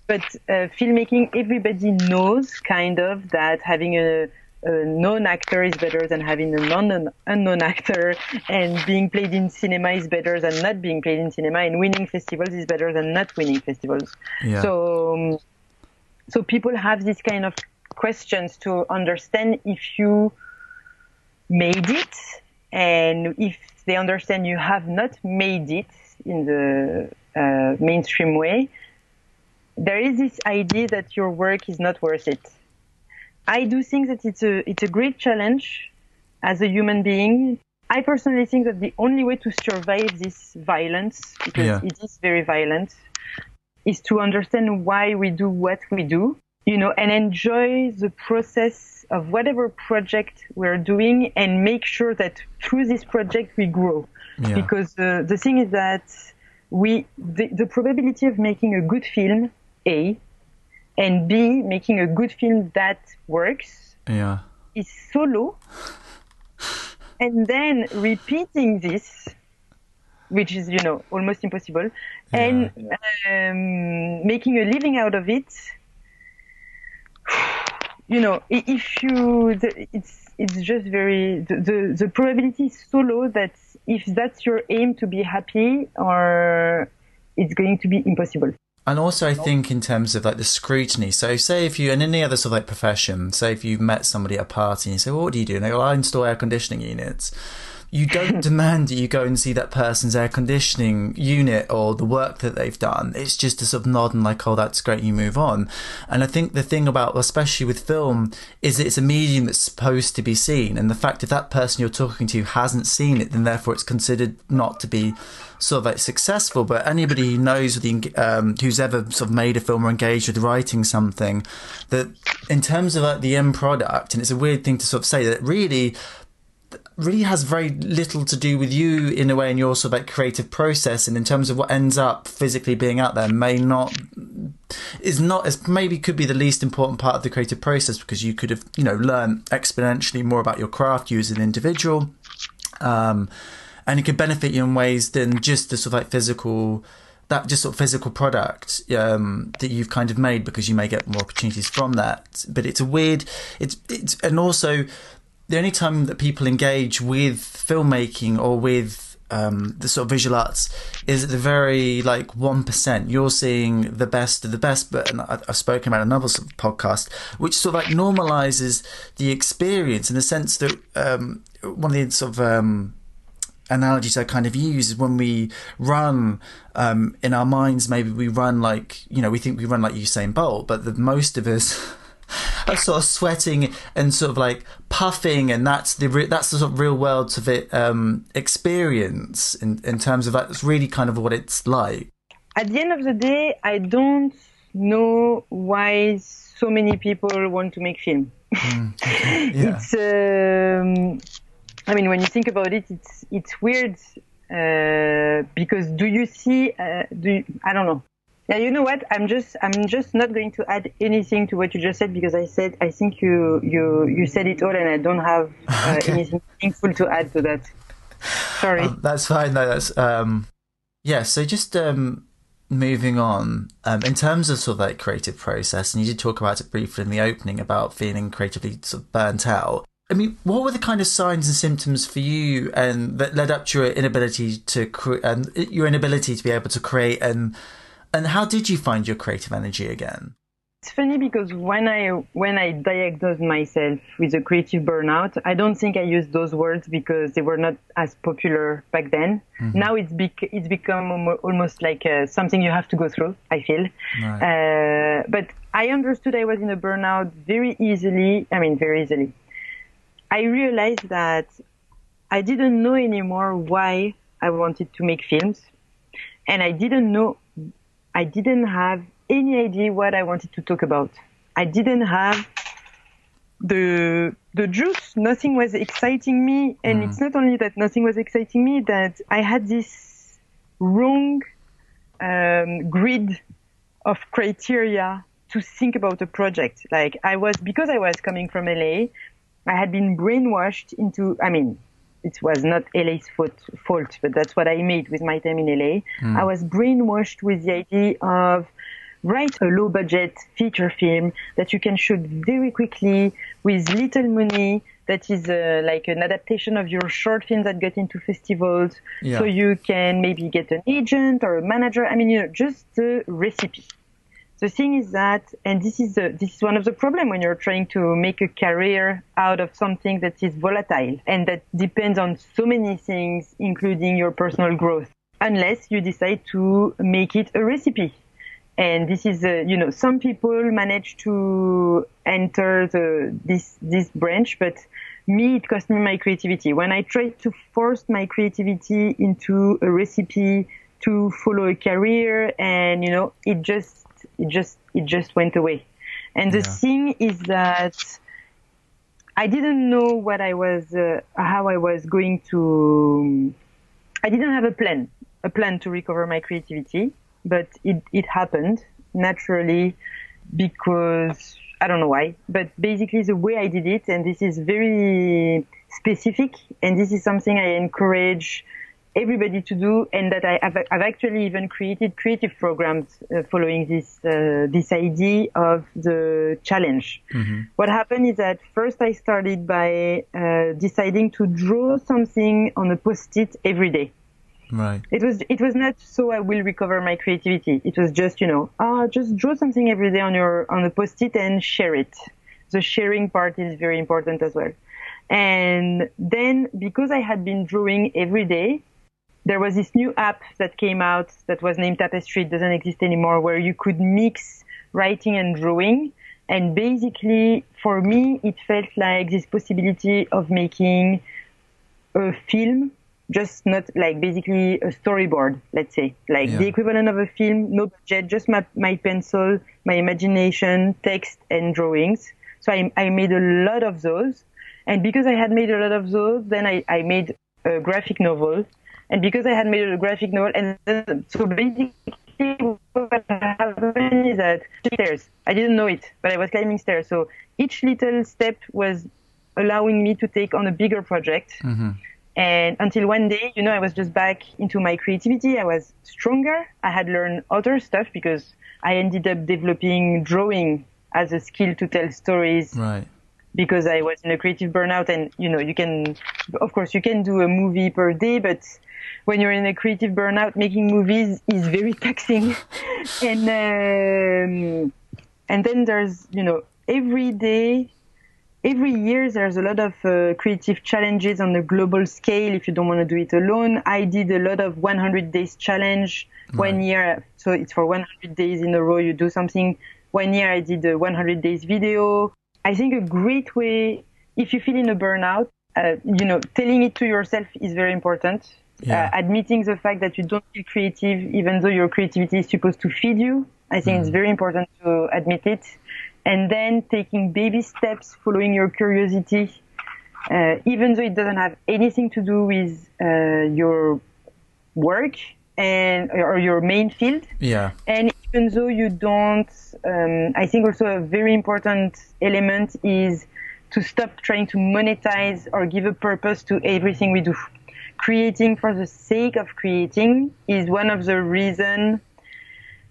but uh, filmmaking everybody knows kind of that having a a known actor is better than having a non unknown actor, and being played in cinema is better than not being played in cinema, and winning festivals is better than not winning festivals. Yeah. So, um, so people have these kind of questions to understand if you made it, and if they understand you have not made it in the uh, mainstream way, there is this idea that your work is not worth it. I do think that it's a it's a great challenge as a human being. I personally think that the only way to survive this violence, because Yeah. it is very violent, is to understand why we do what we do, you know, and enjoy the process of whatever project we're doing and make sure that through this project we grow. Yeah. Because uh, the thing is that we, the, the probability of making a good film, A, and B, making a good film that works Yeah. is so low. and then repeating this, which is, you know, almost impossible, and um, making a living out of it, you know, if you, the, it's, it's just very, the, the, the probability is so low that if that's your aim to be happy, or it's going to be impossible. And also, I think in terms of like the scrutiny. So, say if you in any other sort of like profession, say if you've met somebody at a party and you say, well, "What do you do?" and they go, "I install air conditioning units." You don't demand that you go and see that person's air conditioning unit or the work that they've done. It's just a sort of nod and like, "Oh, that's great." You move on. And I think the thing about, especially with film, is it's a medium that's supposed to be seen, and the fact if that person you're talking to hasn't seen it, then therefore it's considered not to be sort of like successful, but anybody who knows the um, who's ever sort of made a film or engaged with writing something, that in terms of like the end product, and it's a weird thing to sort of say that really really has very little to do with you in a way in your sort of like creative process and in terms of what ends up physically being out there may not is not as maybe could be the least important part of the creative process because you could have you know learned exponentially more about your craft you as an individual. Um, and it could benefit you in ways than just the sort of like physical that just sort of physical product um, that you've kind of made because you may get more opportunities from that. But it's a weird it's it's and also the only time that people engage with filmmaking or with um, the sort of visual arts is at the very like one percent. You're seeing the best of the best, but I've spoken about another sort of podcast which sort of like normalizes the experience in the sense that um, one of the sort of um, analogies I kind of use is when we run um, in our minds, maybe we run like you know we think we run like Usain Bolt, but the most of us. are sort of sweating and sort of like puffing, and that's the re- that's the sort of real world of it um, experience in in terms of that's really kind of what it's like. at the end of the day, I don't know why so many people want to make film. Yeah, It's, um, I mean, when you think about it, it's it's weird uh, because do you see? Uh, do you, I don't know. Yeah, you know what? I'm just I'm just not going to add anything to what you just said because I said I think you you you said it all and I don't have uh, Okay. anything meaningful to add to that. Sorry. Um, that's fine. No, that's um, yeah. So just um, moving on um, in terms of sort of like creative process, and you did talk about it briefly in the opening about feeling creatively sort of burnt out. I mean, what were the kind of signs and symptoms for you, and that led up to your inability to cre- and your inability to be able to create, and and how did you find your creative energy again? It's funny because when I when I diagnosed myself with a creative burnout, I don't think I used those words because they were not as popular back then. Now it's bec- it's become almost like uh, something you have to go through. I feel, Right. uh, but I understood I was in a burnout very easily. I mean, very easily. I realized that I didn't know anymore why I wanted to make films, and I didn't know I didn't have any idea what I wanted to talk about. I didn't have the the juice. Nothing was exciting me, and it's not only that nothing was exciting me. That I had this wrong um, grid of criteria to think about a project. Like I was because I was coming from LA, I had been brainwashed into. I mean, it was not LA's fault, fault but that's what I made with my time in LA. I was brainwashed with the idea of write a low budget feature film that you can shoot very quickly with little money that is uh, like an adaptation of your short film that got into festivals Yeah. so you can maybe get an agent or a manager i mean you know just the recipe the thing is that and this is a, this is one of the problem when you're trying to make a career out of something that is volatile and that depends on so many things including your personal growth unless you decide to make it a recipe. And this is uh, you know some people manage to enter the this this branch but me it cost me my creativity. When i tried to force my creativity into a recipe to follow a career and you know it just it just it just went away and the Yeah. thing is that i didn't know what i was uh, how i was going to I didn't have a plan, a plan to recover my creativity, but it, it happened naturally because I don't know why, but basically the way I did it, and this is very specific, and this is something I encourage everybody to do, and that I have I've actually even created creative programs uh, following this uh, this idea of the challenge. What happened is that first I started by uh, deciding to draw something on a post-it every day. Right. It was it was not so I will recover my creativity. It was just you know ah just draw something every day on your on a post-it and share it. The sharing part is very important as well. And then because I had been drawing every day, there was this new app that came out that was named Tapestry. It doesn't exist anymore, where you could mix writing and drawing. And basically, for me, it felt like this possibility of making a film, just not like basically a storyboard, let's say, like Yeah. the equivalent of a film, no budget, just my, my pencil, my imagination, text, and drawings. So I, I made a lot of those. And because I had made a lot of those, then I, I made a graphic novel. And because I had made a graphic novel, and then, so basically what happened is that stairs. I didn't know it, but I was climbing stairs. So each little step was allowing me to take on a bigger project. Mm-hmm. And until one day, you know, I was just back into my creativity. I was stronger. I had learned other stuff because I ended up developing drawing as a skill to tell stories Right. Because I was in a creative burnout and you know you can of course you can do a movie per day but when you're in a creative burnout making movies is very taxing. And um, and then there's you know every day every year there's a lot of uh, creative challenges on a global scale if you don't want to do it alone. I did a lot of 100 days challenge one year so it's for 100 days in a row you do something. One year i did a 100 days video i think a great way if you feel in a burnout uh, you know telling it to yourself is very important. Yeah. uh, admitting the fact that you don't feel creative even though your creativity is supposed to feed you i think it's very important to admit it. And then taking baby steps following your curiosity uh, even though it doesn't have anything to do with uh, your work and or your main field Yeah. and even though you don't um, i think also a very important element is to stop trying to monetize or give a purpose to everything we do creating for the sake of creating is one of the reason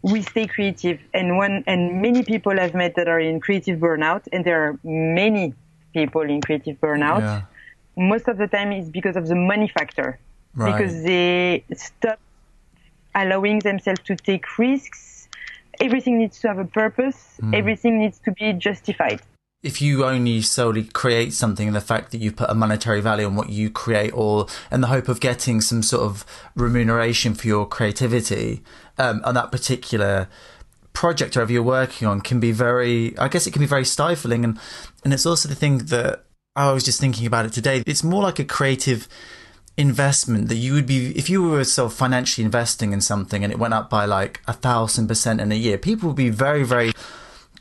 we stay creative and one and many people i've met that are in creative burnout and there are many people in creative burnout Yeah. most of the time it's because of the money factor Right. because they stop allowing themselves to take risks. Everything needs to have a purpose. Hmm. everything needs to be justified. If you only solely create something and the fact that you put a monetary value on what you create or in the hope of getting some sort of remuneration for your creativity um, on that particular project or whatever you're working on can be very i guess it can be very stifling. And and it's also the thing that i was just thinking about it today. It's more like a creative investment that you would be if you were sort of financially investing in something and it went up by like a thousand percent in a year people would be very very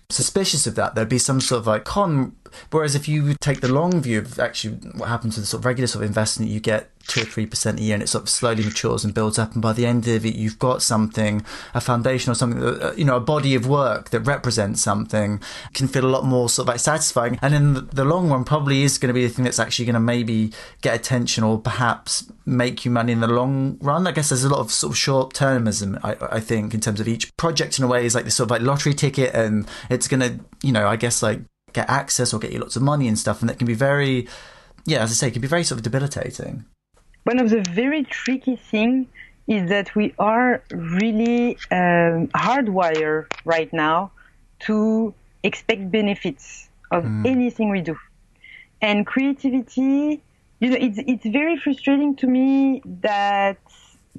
suspicious of that. There'd be some sort of like con. Whereas if you take the long view of actually what happens to the sort of regular sort of investment you get two or three percent a year, and it sort of slowly matures and builds up. And by the end of it, you've got something, a foundation or something, that, uh, you know, a body of work that represents something, can feel a lot more sort of like satisfying. And in the long run, probably is going to be the thing that's actually going to maybe get attention or perhaps make you money in the long run. I guess there's a lot of sort of short termism, I, I think, in terms of each project in a way is like this sort of like lottery ticket, and it's going to, you know, I guess like get access or get you lots of money and stuff, and that can be very yeah, as I say, it can be very sort of debilitating. One of the very tricky things is that we are really um, hardwired right now to expect benefits of mm. anything we do. And creativity, you know, it's it's very frustrating to me that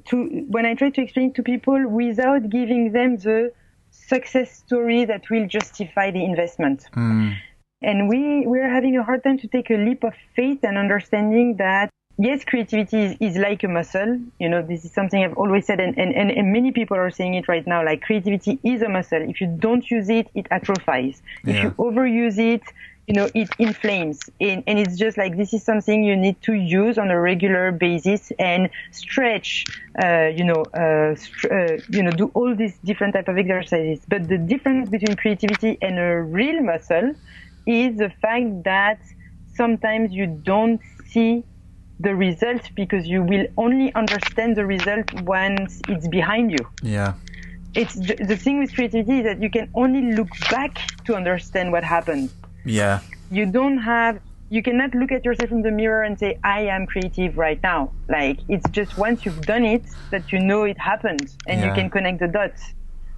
to when I try to explain to people without giving them the success story that will justify the investment. Mm. And we, we're having a hard time to take a leap of faith and understanding that yes, creativity is, is, like a muscle. You know, this is something I've always said, and, and, and, many people are saying it right now. Like, creativity is a muscle. If you don't use it, it atrophies. Yeah. If you overuse it, you know, it inflames. And, and it's just like this is something you need to use on a regular basis and stretch, uh, you know, uh, uh, you know, do all these different type of exercises. But the difference between creativity and a real muscle is the fact that sometimes you don't see the result because you will only understand the result once it's behind you. Yeah. It's the thing with creativity is that you can only look back to understand what happened. Yeah. You don't have you cannot look at yourself in the mirror and say I am creative right now. Like it's just once you've done it that you know it happened and yeah. you can connect the dots.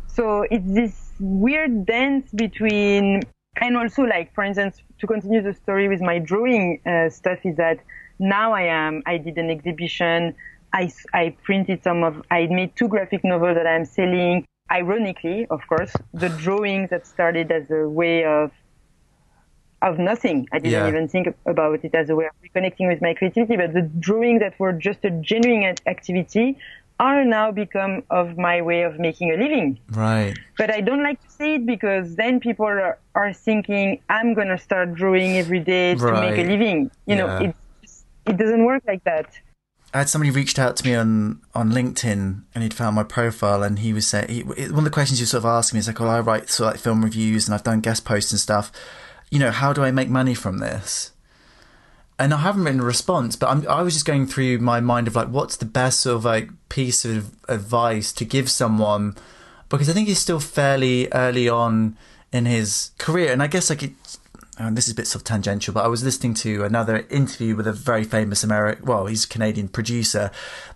So it's this weird dance between and also like for instance to continue the story with my drawing uh, stuff is that now i am i did an exhibition i i printed some of i made two graphic novels that i'm selling ironically of course the drawings that started as a way of of nothing i didn't yeah. even think about it as a way of reconnecting with my creativity but the drawings that were just a genuine activity are now become of my way of making a living. Right. But I don't like to say it because then people are, are thinking I'm going to start drawing every day to right. make a living. You yeah. know, it it doesn't work like that. I had somebody reached out to me on, on LinkedIn and he'd found my profile and he was saying, he, one of the questions he sort of asking me is like, well, I write sort of like film reviews and I've done guest posts and stuff. You know, how do I make money from this? and I haven't written a response, but I'm, i was just going through my mind of like, what's the best sort of like piece of advice to give someone, because I think he's still fairly early on in his career, and I guess like it's and this is a bit sort of tangential, but I was listening to another interview with a very famous American, well, he's a Canadian producer,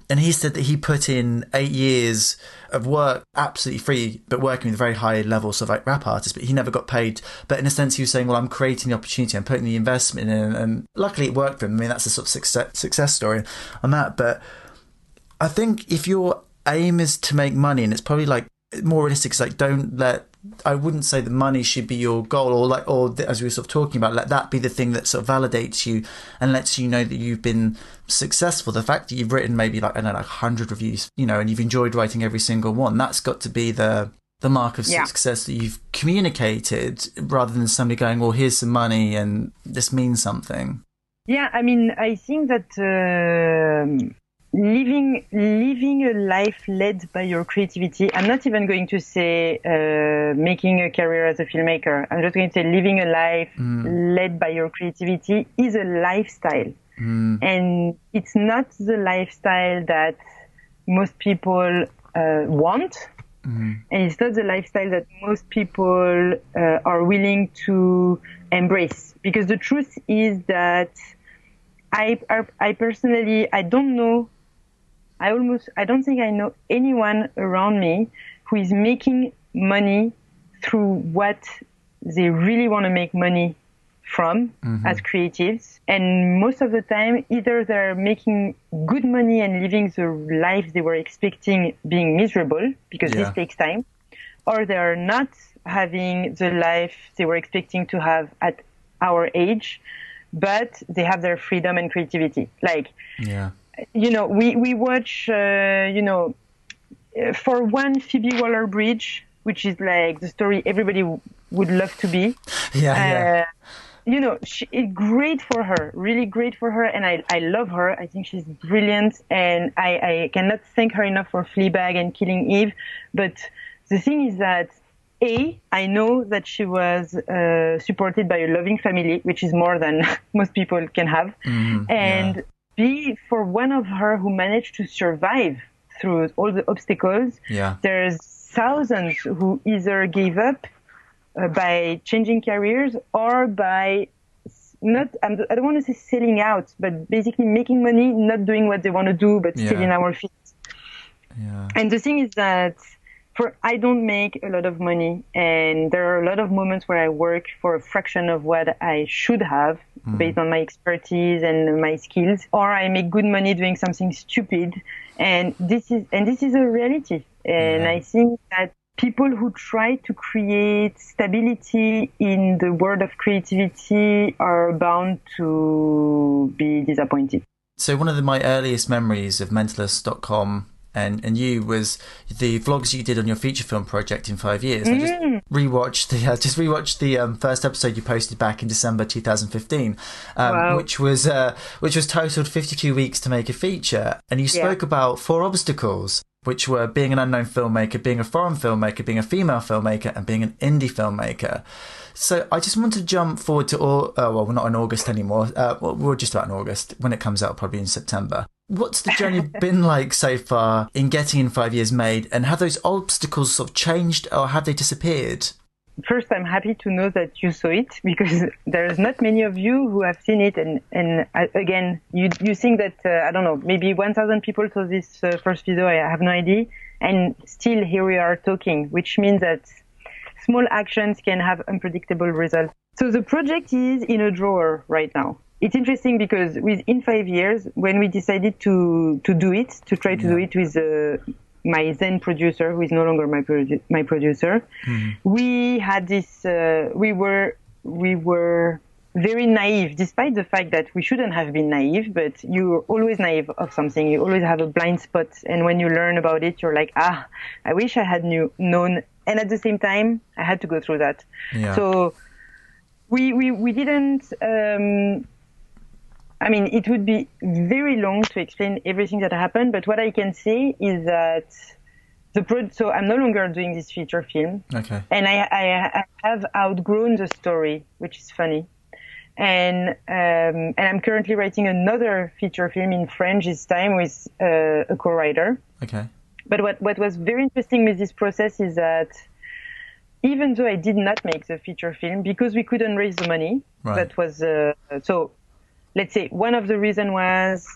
and he said that he put in eight years of work absolutely free, but working with very high levels of like rap artists, but he never got paid. But in a sense, he was saying, well, I'm creating the opportunity, I'm putting the investment in, and luckily it worked for him. I mean, that's a sort of success, success story on that. But I think if your aim is to make money, and it's probably like more realistic, it's like don't let I wouldn't say the money should be your goal, or like, or as we were sort of talking about, let that be the thing that sort of validates you and lets you know that you've been successful. The fact that you've written maybe like I don't know, like hundred reviews, you know, and you've enjoyed writing every single one, that's got to be the the mark of yeah. success that you've communicated, rather than somebody going, "Well, here's some money and this means something." Yeah, I mean, I think that. Uh, living living a life led by your creativity i'm not even going to say uh, making a career as a filmmaker i'm just going to say living a life mm. led by your creativity is a lifestyle mm. and it's not the lifestyle that most people uh, want mm. and it's not the lifestyle that most people uh, are willing to embrace because the truth is that I, I personally I don't know I almost, I don't think I know anyone around me who is making money through what they really want to make money from mm-hmm. as creatives. And most of the time, either they're making good money and living the life they were expecting being miserable because yeah. this takes time, or they're not having the life they were expecting to have at our age, but they have their freedom and creativity. Like, yeah you know, we we watch, uh, you know, for one Phoebe Waller-Bridge, which is like the story everybody w- would love to be. Yeah, uh, yeah. you know, she, it, great for her, really great for her, and I, I love her. I think she's brilliant, and I, I cannot thank her enough for Fleabag and Killing Eve. But the thing is that a, I know that she was uh, supported by a loving family, which is more than most people can have. Mm, and yeah. B, for one of her who managed to survive through all the obstacles, Yeah. there's thousands who either gave up uh, by changing careers or by not, I'm- I don't want to say selling out, but basically making money, not doing what they want to do, but still in our feet. Yeah. And the thing is that for I don't make a lot of money, and there are a lot of moments where I work for a fraction of what I should have hmm. based on my expertise and my skills, or I make good money doing something stupid. And this is and this is a reality. And Yeah. I think that people who try to create stability in the world of creativity are bound to be disappointed. So one of the, my earliest memories of Mentorless.com and, and you was the vlogs you did on your feature film project in five years. I just rewatched the uh, just rewatched the um, first episode you posted back in December 2015, um, Wow. which was uh, which was totaled 52 weeks to make a feature, and you spoke about four obstacles. Which were being an unknown filmmaker, being a foreign filmmaker, being a female filmmaker, and being an indie filmmaker. So I just want to jump forward to, all, uh, well, we're not in August anymore. Uh, well, we're just about in August. When it comes out, probably in September. What's the journey been like so far in getting in five years made? And have those obstacles sort of changed or have they disappeared? first i'm happy to know that you saw it because there's not many of you who have seen it. And and again you you think that uh, i don't know maybe 1000 people saw this uh, first video. I have no idea. And still here we are talking which means that small actions can have unpredictable results. So the project is in a drawer right now it's interesting because within five years when we decided to to do it to try to do it with uh, my then producer, who is no longer my produ- my producer, we had this. Uh, we were we were very naive, despite the fact that we shouldn't have been naive. But you're always naive of something. You always have a blind spot, and when you learn about it, you're like, ah, I wish I had knew known. And at the same time, I had to go through that. Yeah. So we we we didn't. Um, I mean, it would be very long to explain everything that happened, but what I can say is that the pro- so I'm no longer doing this feature film, Okay. and I, I, I have outgrown the story, which is funny. And um, and I'm currently writing another feature film in French this time with uh, a co-writer. Okay. But what, what was very interesting with this process is that even though I did not make the feature film because we couldn't raise the money, Right. that was uh, so. Let's say one of the reason was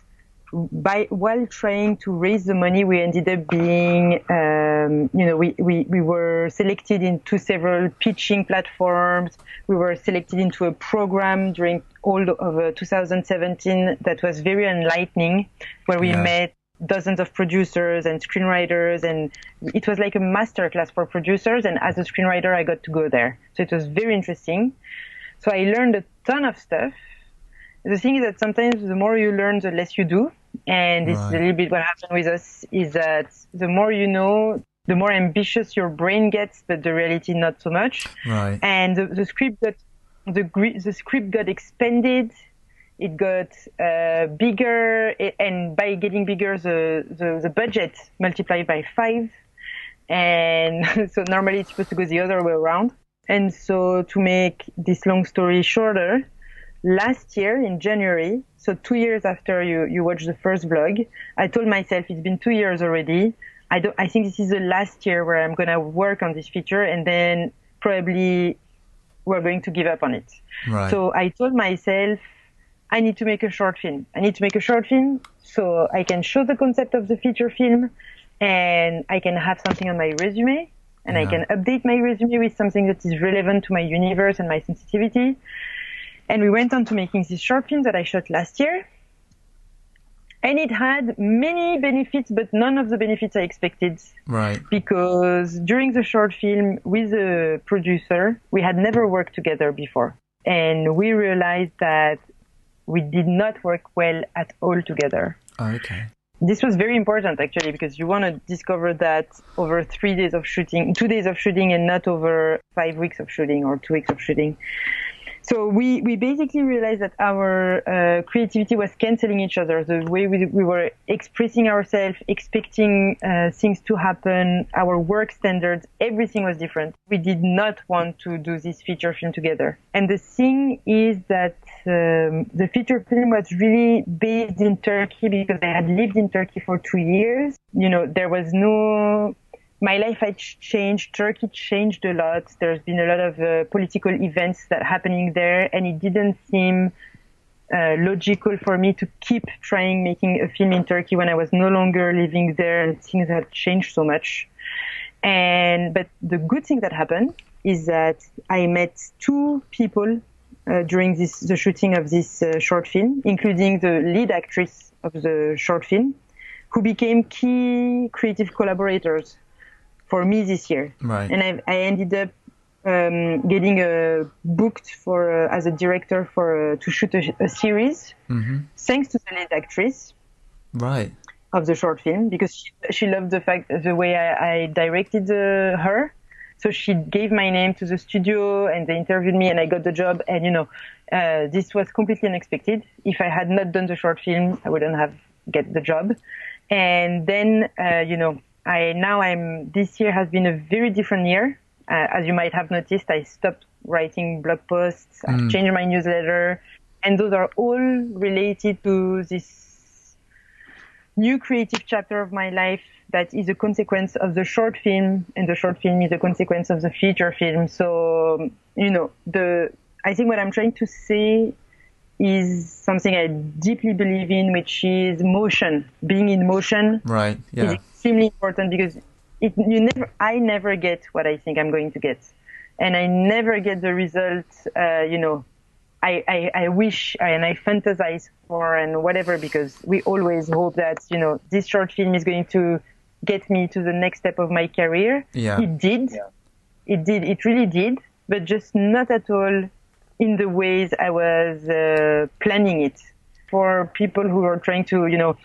by while trying to raise the money, we ended up being, um, you know, we, we, we were selected into several pitching platforms. We were selected into a program during all of uh, 2017 that was very enlightening, where we Yeah. met dozens of producers and screenwriters and it was like a master class for producers and as a screenwriter I got to go there. So it was very interesting. So I learned a ton of stuff. The thing is that sometimes the more you learn, the less you do. And this is a little bit what happened with us is that the more you know, the more ambitious your brain gets, but the reality not so much. Right. and the, the script got the the script got expanded. It got uh, bigger. And by getting bigger the, the, the budget multiplied by five. And so normally it's supposed to go the other way around. And so to make this long story shorter last year in january so two years after you, you watched the first vlog i told myself it's been two years already i don't i think this is the last year where i'm going to work on this feature and then probably we're going to give up on it Right. so I told myself, I need to make a short film. I need to make a short film so I can show the concept of the feature film and I can have something on my resume and I can update my resume with something that is relevant to my universe and my sensitivity. And we went on to making this short film that I shot last year. And it had many benefits, but none of the benefits I expected right. because during the short film with the producer, we had never worked together before. And we realized that we did not work well at all together. Oh, okay. This was very important actually because you want to discover that over three days of shooting, two days of shooting and not over five weeks of shooting or two weeks of shooting. So we, we basically realized that our uh, creativity was canceling each other. The way we, we were expressing ourselves, expecting uh, things to happen, our work standards, everything was different. We did not want to do this feature film together. And the thing is that um, the feature film was really based in Turkey because I had lived in Turkey for two years. You know, there was no my life had changed. Turkey changed a lot. There's been a lot of uh, political events that happening there, and it didn't seem uh, logical for me to keep trying making a film in Turkey when I was no longer living there and things had changed so much. And but the good thing that happened is that I met two people uh, during this the shooting of this uh, short film, including the lead actress of the short film, who became key creative collaborators for me this year. Right. And I, I ended up um, getting uh, booked for uh, as a director for uh, to shoot a, a series, mm-hmm. thanks to the lead actress. Right. Of the short film because she, she loved the fact the way I, I directed uh, her. So she gave my name to the studio and they interviewed me and I got the job. And you know, uh, this was completely unexpected. If I had not done the short film, I wouldn't have get the job. And then, uh, you know, I now I'm this year has been a very different year. Uh, as you might have noticed, I stopped writing blog posts. Mm. I've changed my newsletter, and those are all related to this new creative chapter of my life that is a consequence of the short film, and the short film is a consequence of the feature film. So you know the I think what I'm trying to say is something I deeply believe in, which is motion. Being in motion right, yeah. Extremely important because it, you never, I never get what I think I'm going to get, and I never get the result. Uh, you know, I, I, I wish and I fantasize for and whatever because we always hope that you know this short film is going to get me to the next step of my career. Yeah. It did. Yeah. It did. It really did, but just not at all in the ways I was uh, planning it. For people who are trying to, you know,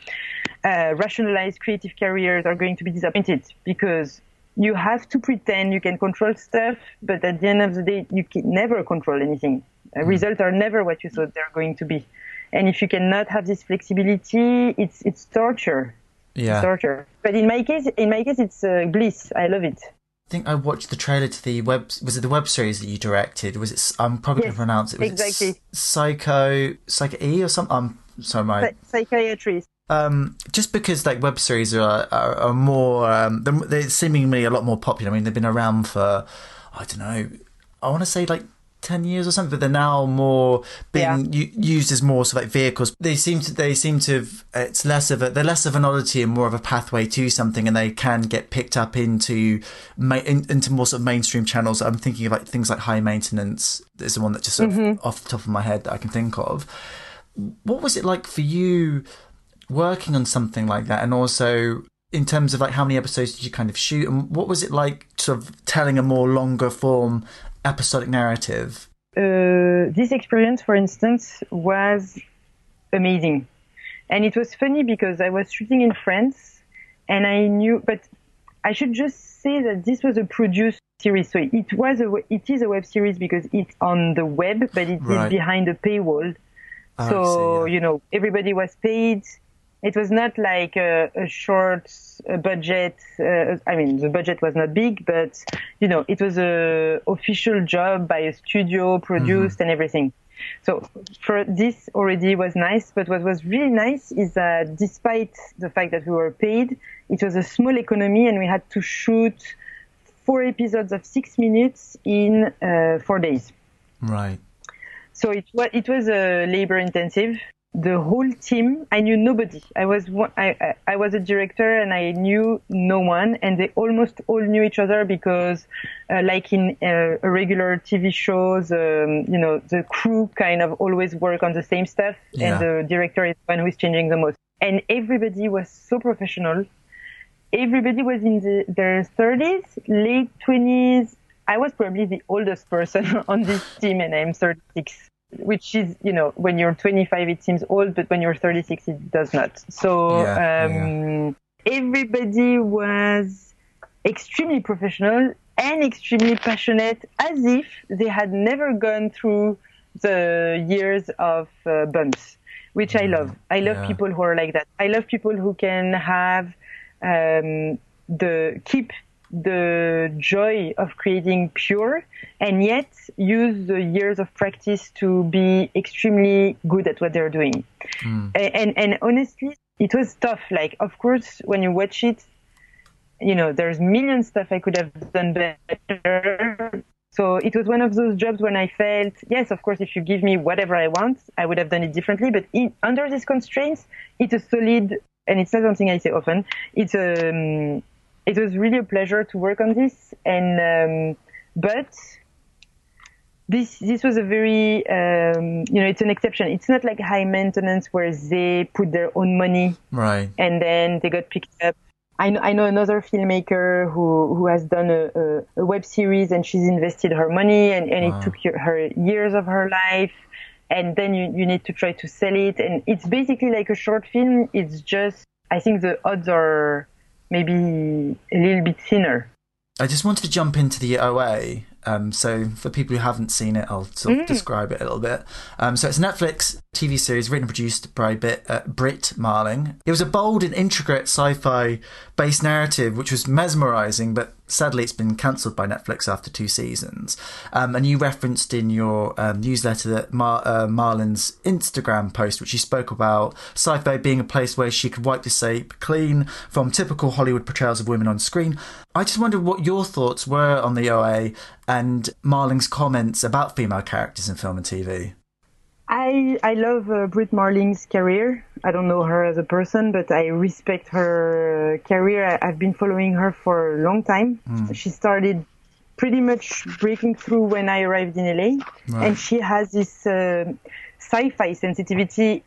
uh, rationalize creative careers are going to be disappointed because you have to pretend you can control stuff, but at the end of the day, you can never control anything. Mm. Results are never what you thought they're going to be. And if you cannot have this flexibility, it's it's torture. Yeah. It's torture. But in my case, in my case, it's uh, bliss. I love it I think I watched the trailer to the web. Was it the web series that you directed? Was it? I'm probably yes, going to pronounce it. Was exactly. It Psycho, Psycho E or something. I'm sorry, my psychiatry. Um, just because like web series are are, are more, um, they're, they're seemingly a lot more popular. I mean, they've been around for I don't know. I want to say like 10 years or something but they're now more being yeah. u- used as more sort of like vehicles they seem to they seem to have, it's less of a they're less of an oddity and more of a pathway to something and they can get picked up into ma- in, into more sort of mainstream channels i'm thinking of like things like high maintenance is the one that just sort mm-hmm. of off the top of my head that i can think of what was it like for you working on something like that and also in terms of like how many episodes did you kind of shoot and what was it like sort of telling a more longer form episodic narrative? Uh, this experience, for instance, was amazing. And it was funny because I was shooting in France and I knew, but I should just say that this was a produced series. So it was a, it is a web series because it's on the web, but it right. is behind a paywall. Oh, so, see, yeah. you know, everybody was paid it was not like a, a short budget. Uh, I mean, the budget was not big, but you know, it was a official job by a studio, produced mm-hmm. and everything. So for this already was nice, but what was really nice is that despite the fact that we were paid, it was a small economy and we had to shoot four episodes of six minutes in uh, four days. Right. So it was it was a uh, labor intensive, the whole team i knew nobody. I was I, I was a director and i knew no one and they almost all knew each other because uh, like in uh, regular tv shows um, you know the crew kind of always work on the same stuff yeah. and the director is the one who's changing the most. And everybody was so professional. Everybody was in the, their 30s late 20s i was probably the oldest person on this team and i'm 36 which is, you know, when you're 25, it seems old, but when you're 36, it does not. So yeah, um, yeah. everybody was extremely professional and extremely passionate, as if they had never gone through the years of uh, bumps, which I love. I love Yeah. people who are like that. I love people who can have um, the keep the joy of creating pure and yet use the years of practice to be extremely good at what they're doing. A- And, and honestly, it was tough. Like, of course, when you watch it, you know, there's million stuff I could have done better. So it was one of those jobs when I felt, yes, of course, if you give me whatever I want, I would have done it differently. But in, under these constraints, it's a solid, and it's not something I say often. It's um, it was really a pleasure to work on this, and um, but this this was a very um, you know it's an exception. It's not like high maintenance where they put their own money Right. and then they got picked up. I know, I know another filmmaker who, who has done a, a, a web series and she's invested her money and, and Wow. it took her years of her life. And then you, you need to try to sell it. And it's basically like a short film. It's just, I think the odds are maybe a little bit thinner. I just wanted to jump into the OA. Um, so for people who haven't seen it, I'll sort of describe it a little bit. Um, so it's Netflix TV series written and produced by Bit, uh, Brit Marling. It was a bold and intricate sci-fi based narrative, which was mesmerizing, but sadly it's been cancelled by Netflix after two seasons. Um, and you referenced in your um, newsletter that Mar- uh, Marlin's Instagram post, which she spoke about sci-fi being a place where she could wipe the slate clean from typical Hollywood portrayals of women on screen. I just wondered what your thoughts were on the OA and Marling's comments about female characters in film and TV. I I love uh, Brit Marling's career. I don't know her as a person, but I respect her career. I, I've been following her for a long time. She started pretty much breaking through when I arrived in LA, Right. and she has this uh, sci-fi sensitivity,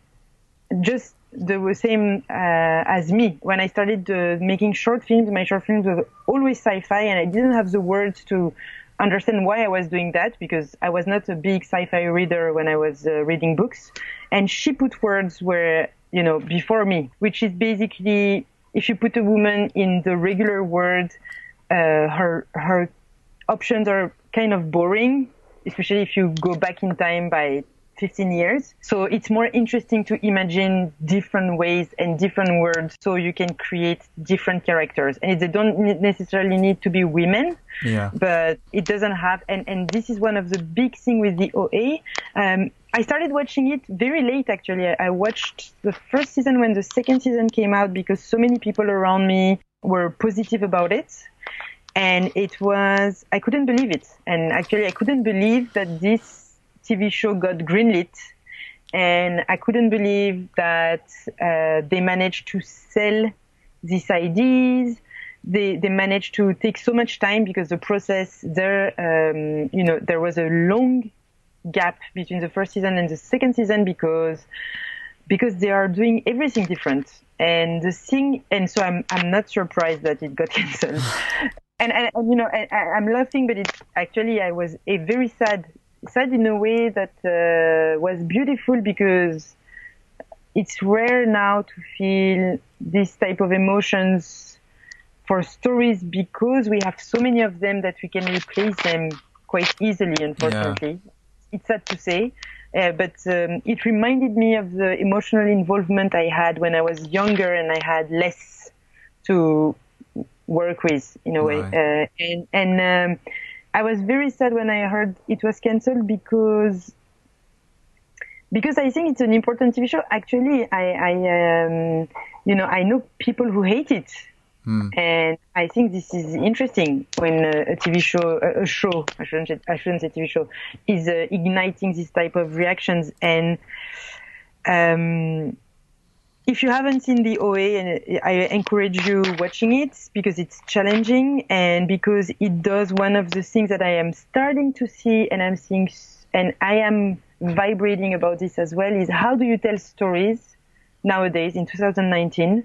just the same uh, as me. When I started uh, making short films, my short films were always sci-fi, and I didn't have the words to understand why I was doing that because I was not a big sci-fi reader when I was uh, reading books. And she put words where, you know, before me, which is basically if you put a woman in the regular world, uh, her, her options are kind of boring, especially if you go back in time by 15 years. So it's more interesting to imagine different ways and different words so you can create different characters. And they don't necessarily need to be women Yeah. but it doesn't have and, and this is one of the big thing with the OA. Um, I started watching it very late actually. I watched the first season when the second season came out because so many people around me were positive about it. And it was, I couldn't believe it. And actually I couldn't believe that this TV show got greenlit. And I couldn't believe that uh, they managed to sell these ideas they they managed to take so much time because the process there um, you know there was a long gap between the first season and the second season because because they are doing everything different and the thing and so I'm I'm not surprised that it got cancelled and, and, and you know I, I'm laughing but it actually I was a very sad sad in a way that uh, was beautiful because it's rare now to feel this type of emotions for stories because we have so many of them that we can replace them quite easily, unfortunately. It's sad to say, uh, but um, it reminded me of the emotional involvement I had when I was younger and I had less to work with in a way. Right. Uh, and and um, I was very sad when I heard it was cancelled because because I think it's an important TV show. Actually, I, I um, you know, I know people who hate it. And I think this is interesting when uh, a TV show, a, a show, I shouldn't, say, I shouldn't say TV show, is uh, igniting this type of reactions. And um, if you haven't seen the OA, and I encourage you watching it because it's challenging and because it does one of the things that I am starting to see, and I'm seeing, and I am vibrating about this as well, is how do you tell stories nowadays in 2019?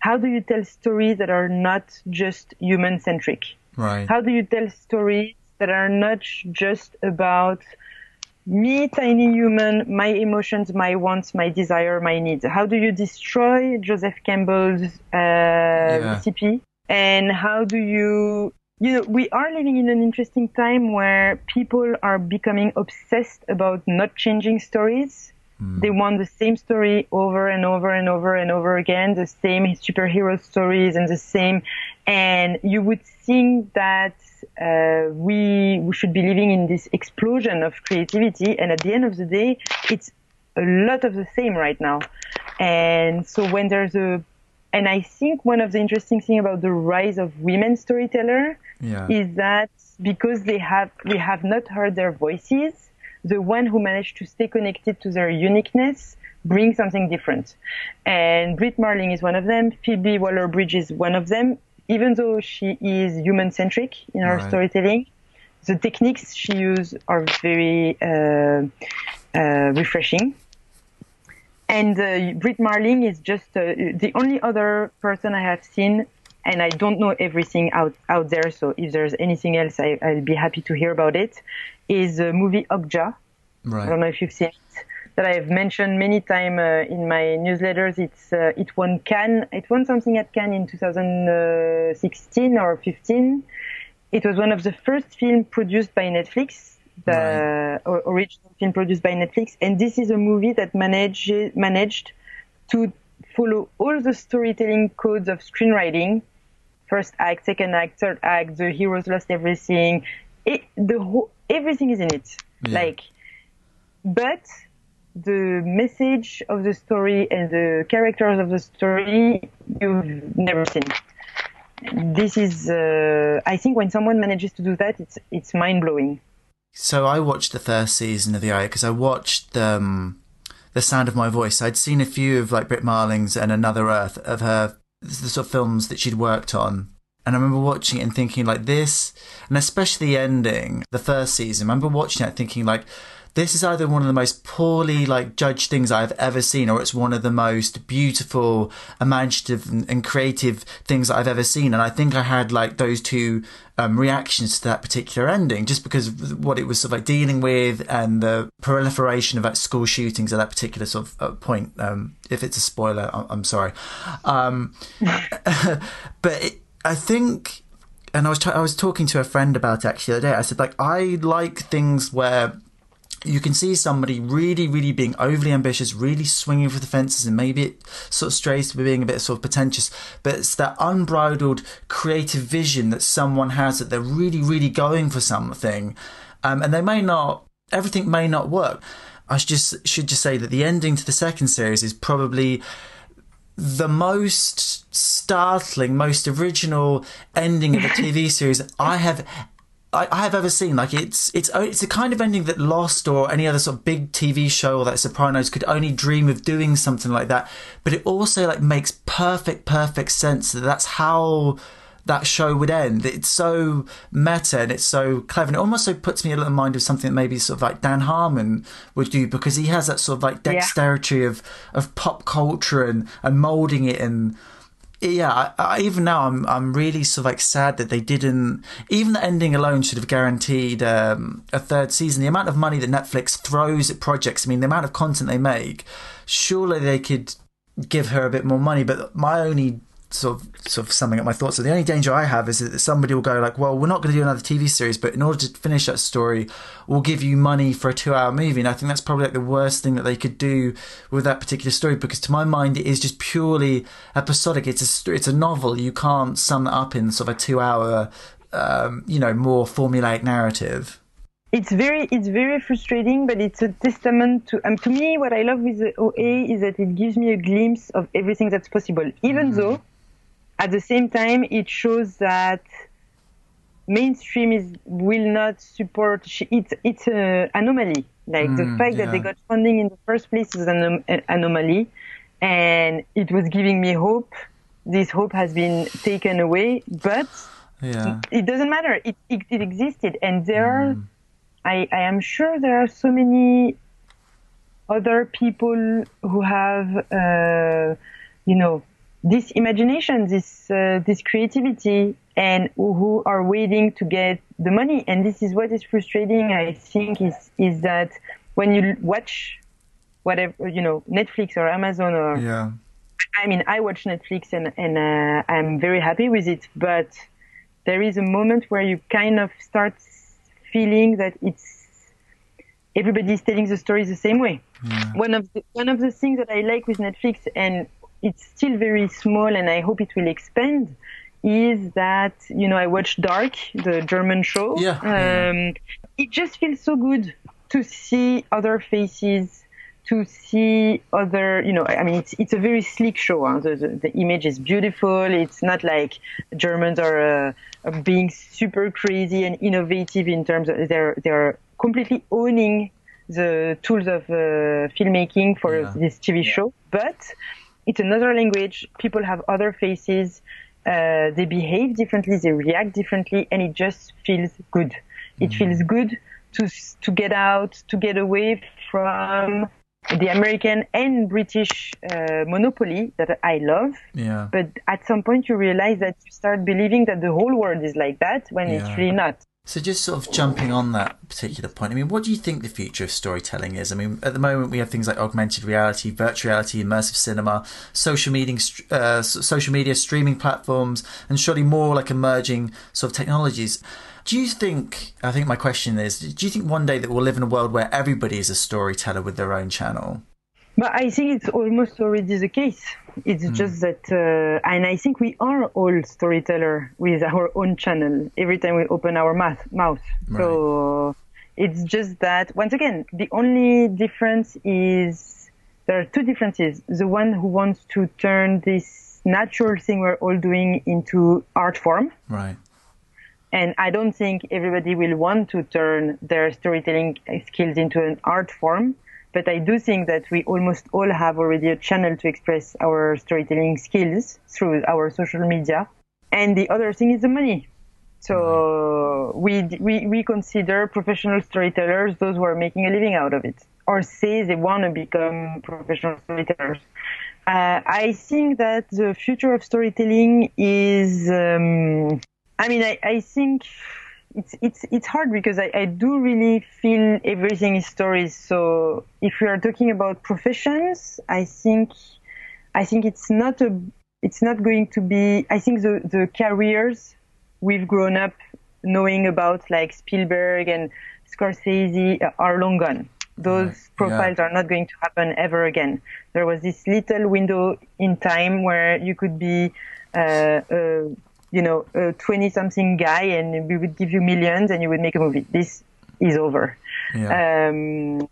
How do you tell stories that are not just human centric? Right. How do you tell stories that are not just about me, tiny human, my emotions, my wants, my desire, my needs? How do you destroy Joseph Campbell's uh, recipe? And how do you you know, we are living in an interesting time where people are becoming obsessed about not changing stories. Mm. They want the same story over and over and over and over again, the same superhero stories and the same. And you would think that uh, we, we should be living in this explosion of creativity. And at the end of the day, it's a lot of the same right now. And so when there's a and I think one of the interesting things about the rise of women storyteller yeah. is that because they have we have not heard their voices, the one who managed to stay connected to their uniqueness bring something different. And Brit Marling is one of them. Phoebe Waller-Bridge is one of them. Even though she is human centric in her right. storytelling, the techniques she uses are very uh, uh, refreshing. And uh, Brit Marling is just uh, the only other person I have seen, and I don't know everything out, out there. So if there's anything else, I, will be happy to hear about it. Is the movie Okja. Right. I don't know if you've seen it. That I've mentioned many times uh, in my newsletters. It's uh, it won Cannes. It won something at Cannes in 2016 or 15. It was one of the first films produced by Netflix the right. original film produced by Netflix. And this is a movie that managed managed to follow all the storytelling codes of screenwriting. First act, second act, third act, the heroes lost everything. It, the whole, everything is in it. Yeah. Like, but the message of the story and the characters of the story you've never seen. This is, uh, I think, when someone manages to do that, it's it's mind blowing. So I watched the first season of The OA because I watched um, The Sound of My Voice. I'd seen a few of like Brit Marling's and Another Earth of her the sort of films that she'd worked on. And I remember watching it and thinking like this, and especially the ending, the first season. I remember watching it thinking like, this is either one of the most poorly like judged things I've ever seen, or it's one of the most beautiful, imaginative, and, creative things that I've ever seen. And I think I had like those two um, reactions to that particular ending, just because of what it was sort of like dealing with and the proliferation of like school shootings at that particular sort of uh, point. Um, if it's a spoiler, I'm, I'm sorry, um, but it, I think and I was I was talking to a friend about it actually the other day. I said like I like things where you can see somebody really, really being overly ambitious, really swinging for the fences, and maybe it sort of strays to being a bit sort of pretentious. But it's that unbridled creative vision that someone has that they're really, really going for something, um, and they may not. Everything may not work. I should just should just say that the ending to the second series is probably the most startling, most original ending of a TV series I have I, I have ever seen. Like it's it's it's a kind of ending that Lost or any other sort of big TV show or that Sopranos could only dream of doing something like that. But it also like makes perfect perfect sense that that's how that show would end. It's so meta and it's so clever. And it almost so puts me a little in mind of something that maybe sort of like Dan Harmon would do because he has that sort of like dexterity yeah. of of pop culture and and molding it and yeah, I, I, even now I'm I'm really sort of like sad that they didn't. Even the ending alone should have guaranteed um, a third season. The amount of money that Netflix throws at projects, I mean, the amount of content they make, surely they could give her a bit more money. But my only sort of sort of summing up my thoughts. So the only danger I have is that somebody will go like, "Well, we're not going to do another TV series, but in order to finish that story, we'll give you money for a two-hour movie." And I think that's probably like the worst thing that they could do with that particular story because, to my mind, it is just purely episodic. It's a it's a novel. You can't sum that up in sort of a two-hour, um, you know, more formulaic narrative it's very it's very frustrating, but it's a testament to um, to me. What I love with the OA is that it gives me a glimpse of everything that's possible, even mm-hmm. though at the same time, it shows that mainstream is will not support. It's it's an anomaly. Like mm, the fact yeah. that they got funding in the first place is an, an anomaly, and it was giving me hope. This hope has been taken away, but yeah. it, it, doesn't matter. It, it, it existed, and there mm. are. I, I am sure there are so many other people who have, uh, you know, this imagination, this uh, this creativity, and who are waiting to get the money. And this is what is frustrating. I think is is that when you watch whatever you know Netflix or Amazon or yeah. I mean I watch Netflix and and uh, I'm very happy with it, but there is a moment where you kind of start feeling that it's everybody is telling the story the same way. Yeah. One of the, one of the things that I like with Netflix, and it's still very small, and I hope it will expand, is that you know I watched Dark, the German show. Yeah. Um, it just feels so good to see other faces, to see other, you know, I mean, it's it's a very sleek show. Huh? The, the, the image is beautiful. It's not like Germans are, uh, are being super crazy and innovative in terms of they're they're completely owning the tools of uh, filmmaking for yeah. this TV show. But it's another language. People have other faces. Uh, they behave differently. They react differently, and it just feels good. It mm. feels good to to get out, to get away from the American and British uh, monopoly that I love. Yeah. But at some point, you realize that you start believing that the whole world is like that when yeah. it's really not. So, just sort of jumping on that particular point, I mean, what do you think the future of storytelling is? I mean, at the moment, we have things like augmented reality, virtual reality, immersive cinema, social media, uh, social media streaming platforms, and surely more like emerging sort of technologies. Do you think? I think my question is: Do you think one day that we'll live in a world where everybody is a storyteller with their own channel? But I think it's almost already the case. It's mm. just that, uh, and I think we are all storyteller with our own channel every time we open our mouth. mouth. Right. So it's just that once again, the only difference is there are two differences. The one who wants to turn this natural thing we're all doing into art form. Right. And I don't think everybody will want to turn their storytelling skills into an art form. But I do think that we almost all have already a channel to express our storytelling skills through our social media. And the other thing is the money. So we, we, we consider professional storytellers those who are making a living out of it or say they want to become professional storytellers. Uh, I think that the future of storytelling is um, I mean, I, I think it's it's it's hard because I, I do really feel everything is stories. So if we are talking about professions, I think I think it's not a it's not going to be. I think the the careers we've grown up knowing about like Spielberg and Scorsese are long gone. Those profiles yeah. are not going to happen ever again. There was this little window in time where you could be uh, uh, you know, a 20 something guy and we would give you millions and you would make a movie. This is over. Yeah. Um,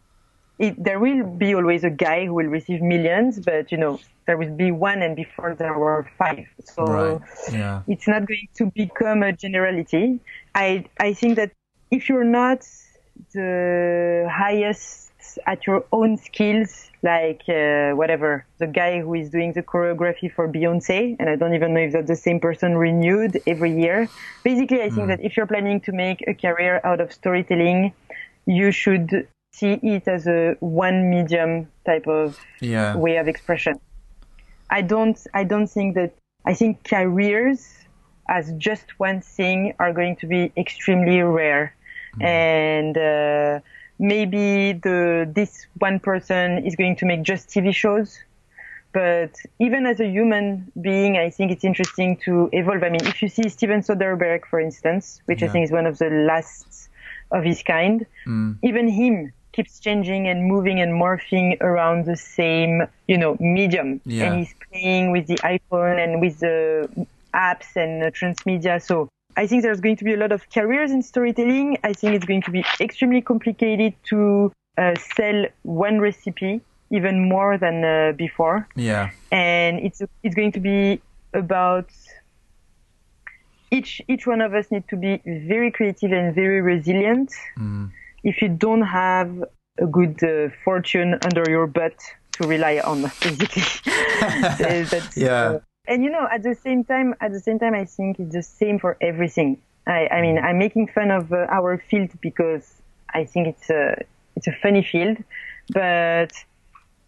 it, there will be always a guy who will receive millions, but you know, there will be one and before there were five. So right. yeah. it's not going to become a generality. I, I think that if you're not the highest at your own skills, like uh, whatever the guy who is doing the choreography for Beyonce, and I don't even know if that's the same person renewed every year. Basically, I think mm. that if you're planning to make a career out of storytelling, you should see it as a one medium type of yeah. way of expression. I don't, I don't think that, I think careers as just one thing are going to be extremely rare. Mm. And, uh, maybe the this one person is going to make just TV shows. But even as a human being, I think it's interesting to evolve. I mean, if you see Steven Soderbergh, for instance, which yeah. I think is one of the last of his kind, mm. even him keeps changing and moving and morphing around the same, you know, medium. Yeah. And he's playing with the iPhone and with the apps and transmedia. So I think there's going to be a lot of careers in storytelling. I think it's going to be extremely complicated to uh, sell one recipe even more than uh, before. Yeah. And it's it's going to be about each each one of us need to be very creative and very resilient. Mm. If you don't have a good uh, fortune under your butt to rely on, basically. yeah. And you know, at the same time, at the same time, I think it's the same for everything. I, I mean, I'm making fun of uh, our field because I think it's a it's a funny field, but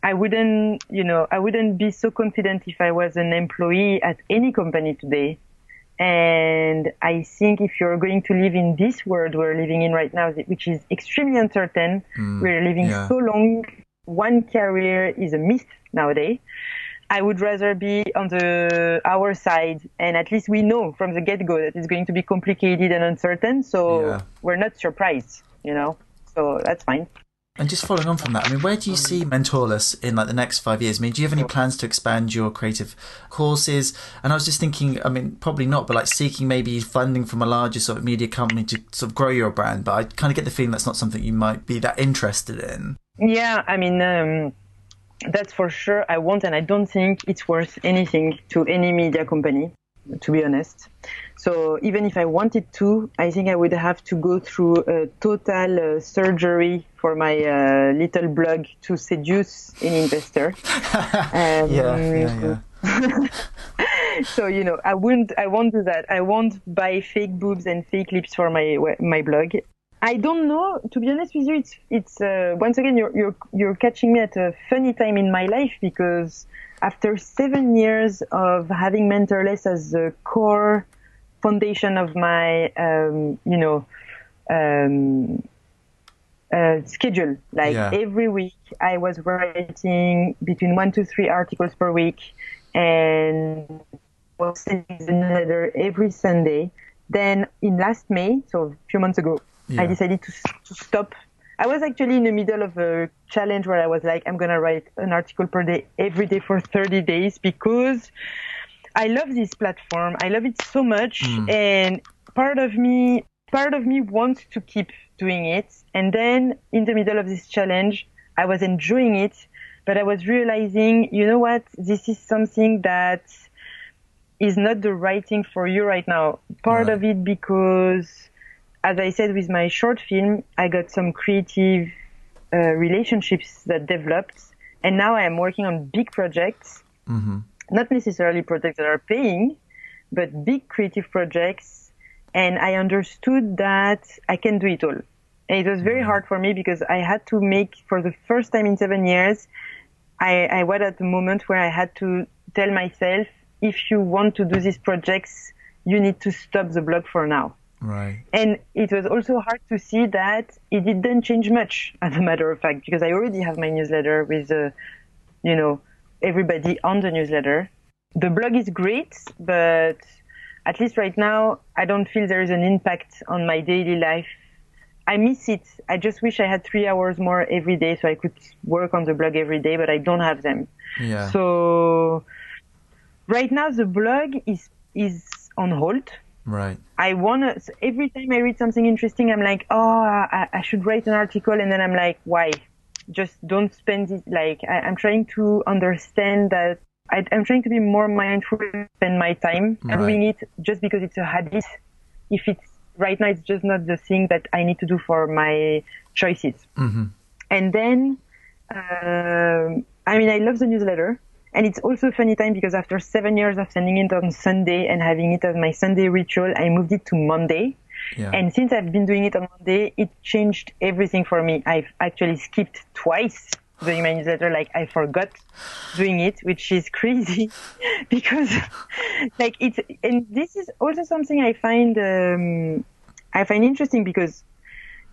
I wouldn't, you know, I wouldn't be so confident if I was an employee at any company today. And I think if you're going to live in this world we're living in right now, which is extremely uncertain, mm, we're living yeah. so long. One career is a myth nowadays. I would rather be on the our side, and at least we know from the get go that it's going to be complicated and uncertain. So Yeah. we're not surprised, you know. So that's fine. And just following on from that, I mean, where do you see Mentorless in like the next five years? I mean, do you have any plans to expand your creative courses? And I was just thinking, I mean, probably not, but like seeking maybe funding from a larger sort of media company to sort of grow your brand. But I kind of get the feeling that's not something you might be that interested in. Yeah, I mean, um, that's for sure. I won't, and I don't think it's worth anything to any media company, to be honest. So even if I wanted to, I think I would have to go through a total uh, surgery for my uh, little blog to seduce an investor. Um, yeah. so you know, I wouldn't, I won't do that. I won't buy fake boobs and fake lips for my my blog. I don't know. To be honest with you, it's it's uh, once again you're you're you're catching me at a funny time in my life because after seven years of having mentorless as the core foundation of my um, you know um, uh, schedule, like Yeah. every week I was writing between one to three articles per week and was sending the newsletter every Sunday. Then in last May, so a few months ago, Yeah. I decided to, to stop. I was actually in the middle of a challenge where I was like, I'm going to write an article per day every day for 30 days because I love this platform. I love it so much. Hmm. And part of me, part of me wants to keep doing it. And then in the middle of this challenge, I was enjoying it, but I was realizing, you know what? This is something that is not the right thing for you right now. Part Right. of it because, as I said with my short film, I got some creative uh, relationships that developed, and now I am working on big projects. Not necessarily projects that are paying, but big creative projects. And I understood that I can do it all. And it was very hard for me because I had to make, for the first time in seven years, I, I was at the moment where I had to tell myself, if you want to do these projects, you need to stop the blog for now. Right. And it was also hard to see that it didn't change much, as a matter of fact, because I already have my newsletter with, uh, you know, everybody on the newsletter. The blog is great, but at least right now, I don't feel there is an impact on my daily life. I miss it. I just wish I had three hours more every day so I could work on the blog every day, but I don't have them. Yeah. So right now the blog is is on hold. Right. I wanna so every time I read something interesting, I'm like, oh, I, I should write an article, and then I'm like, why? Just don't spend it. Like I, I'm trying to understand that. I, I'm trying to be more mindful and spend my time Right. doing it just because it's a habit. If it's right now, it's just not the thing that I need to do for my choices. Mm-hmm. And then, um, I mean, I love the newsletter. And it's also a funny time because after seven years of sending it on Sunday and having it as my Sunday ritual, I moved it to Monday. Yeah. And since I've been doing it on Monday, it changed everything for me. I've actually skipped twice doing my newsletter. Like I forgot doing it, which is crazy because like it's, and this is also something I find, um, I find interesting because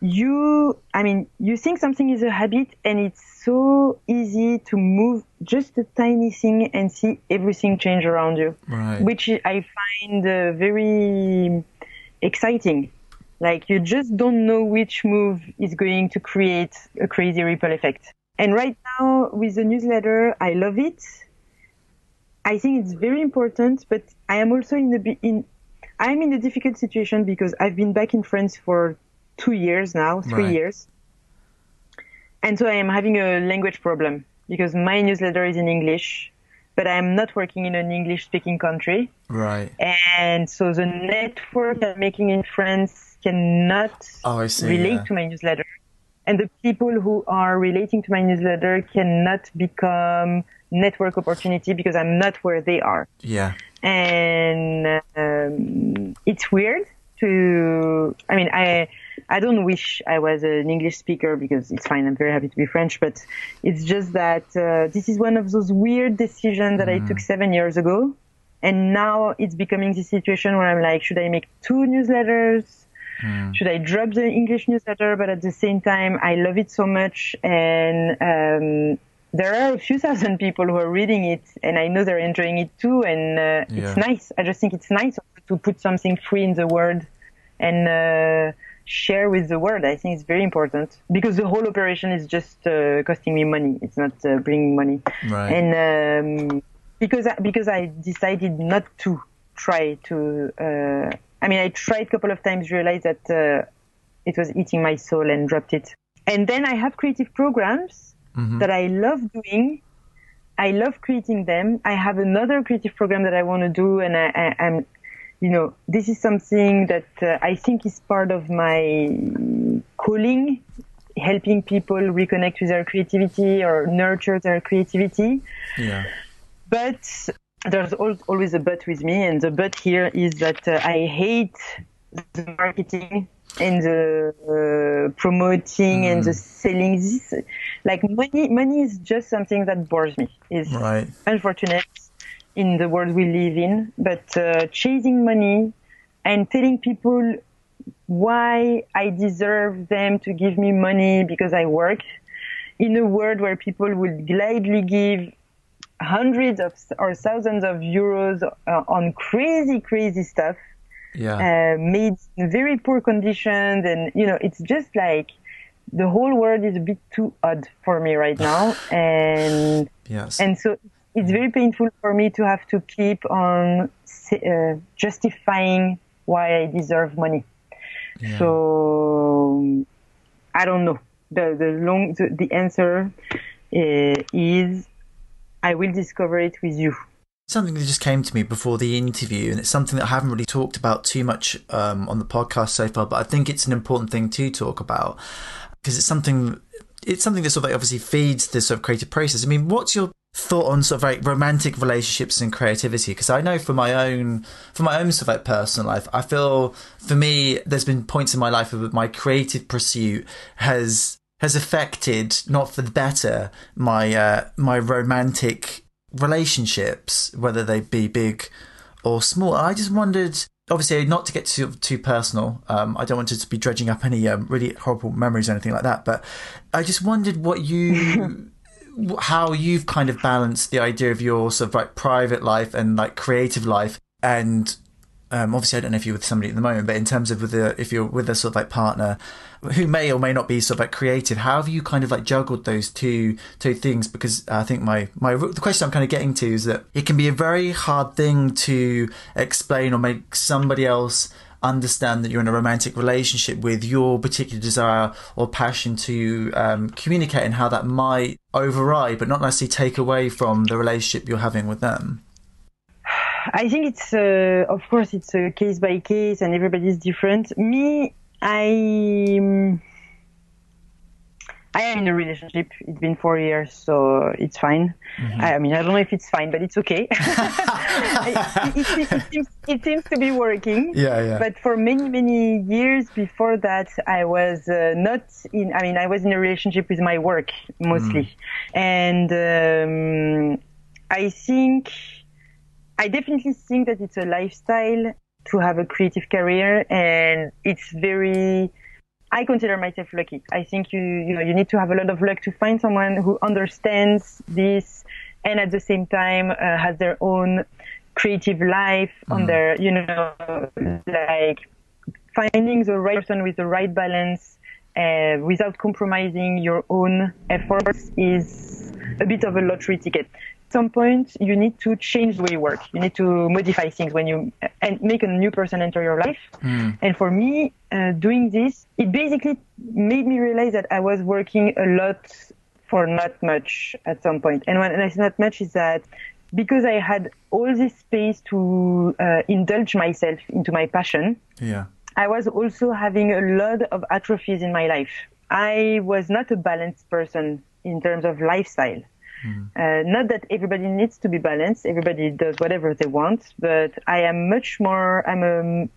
you, I mean, you think something is a habit and it's so easy to move just a tiny thing and see everything change around you Right. which I find uh, very exciting. Like you just don't know which move is going to create a crazy ripple effect. And right now with the newsletter, I love it. I think it's very important, but I am also in the in I'm in a difficult situation because I've been back in France for two years now, three Right. years, and so I am having a language problem because my newsletter is in English, but I am not working in an English-speaking country. Right. And so the network I'm making in France cannot Oh, see. relate yeah. to my newsletter. And the people who are relating to my newsletter cannot become network opportunity because I'm not where they are. Yeah. And um, it's weird to, I mean, I, I don't wish I was an English speaker because it's fine. I'm very happy to be French, but it's just that uh, this is one of those weird decisions that I took seven years ago. And now it's becoming this situation where I'm like, should I make two newsletters? Should I drop the English newsletter? But at the same time, I love it so much and, um, there are a few thousand people who are reading it, and I know they're enjoying it too, and uh, Yeah. it's nice. I just think it's nice to put something free in the world and uh, share with the world. I think it's very important because the whole operation is just uh, costing me money. It's not uh, bringing money, Right. and um, because I, because I decided not to try to. Uh, I mean, I tried a couple of times, realized that uh, it was eating my soul, and dropped it. And then I have creative programs that I love doing. I love creating them. I have another creative program that I want to do, and I, I, I'm, you know, this is something that uh, I think is part of my calling, helping people reconnect with their creativity or nurture their creativity. yeah. But there's al- always a but with me, and the but here is that uh, I hate the marketing and the uh, promoting and the selling. This like money, money is just something that bores me. Is Right. unfortunate in the world we live in. But uh, chasing money and telling people why I deserve them to give me money because I work in a world where people would gladly give hundreds of or thousands of euros uh, on crazy, crazy stuff Yeah. uh, made in very poor conditions, and you know, it's just like the whole world is a bit too odd for me right now, and yes. and so it's very painful for me to have to keep on uh, justifying why I deserve money. Yeah. So I don't know. The the long the, the answer uh, is I will discover it with you. something that just came to me before the interview, and it's something that I haven't really talked about too much um, on the podcast so far. But I think it's an important thing to talk about because it's something. It's something that sort of like obviously feeds the sort of creative process. I mean, what's your thought on sort of like romantic relationships and creativity? Because I know for my own, for my own sort of like personal life, I feel for me, there's been points in my life where my creative pursuit has has affected, not for the better, my uh, my romantic relationships, whether they be big or small. I just wondered, obviously, not to get too too personal. Um, I don't want to be dredging up any um, really horrible memories or anything like that. But I just wondered what you, how you've kind of balanced the idea of your sort of like private life and like creative life, and um, obviously, I don't know if you're with somebody at the moment, but in terms of with a, if you're with a sort of like partner who may or may not be sort of like creative, how have you kind of like juggled those two two things? Because I think my my the question I'm kind of getting to is that it can be a very hard thing to explain or make somebody else understand that you're in a romantic relationship with your particular desire or passion to um, communicate and how that might override but not necessarily take away from the relationship you're having with them. I think it's, uh, of course, it's a case by case and everybody's different. Me, I, um, I am in a relationship. It's been four years, so it's fine. I, I mean, I don't know if it's fine, but it's okay. it, it, it, seems, it seems to be working. Yeah, yeah. But for many, many years before that, I was uh, not in, I mean, I was in a relationship with my work mostly. And um, I think, I definitely think that it's a lifestyle to have a creative career and it's very, I consider myself lucky. I think you, you know, you need to have a lot of luck to find someone who understands this and at the same time uh, has their own creative life on their, you know, like finding the right person with the right balance uh, without compromising your own efforts is a bit of a lottery ticket. At some point, you need to change the way you work. You need to modify things when you and make a new person enter your life. And for me, uh, doing this, it basically made me realize that I was working a lot for not much at some point. And when I say not much is that because I had all this space to uh, indulge myself into my passion, Yeah. I was also having a lot of atrophies in my life. I was not a balanced person in terms of lifestyle. Uh, not that everybody needs to be balanced. Everybody does whatever they want, but I am much more, I'm a,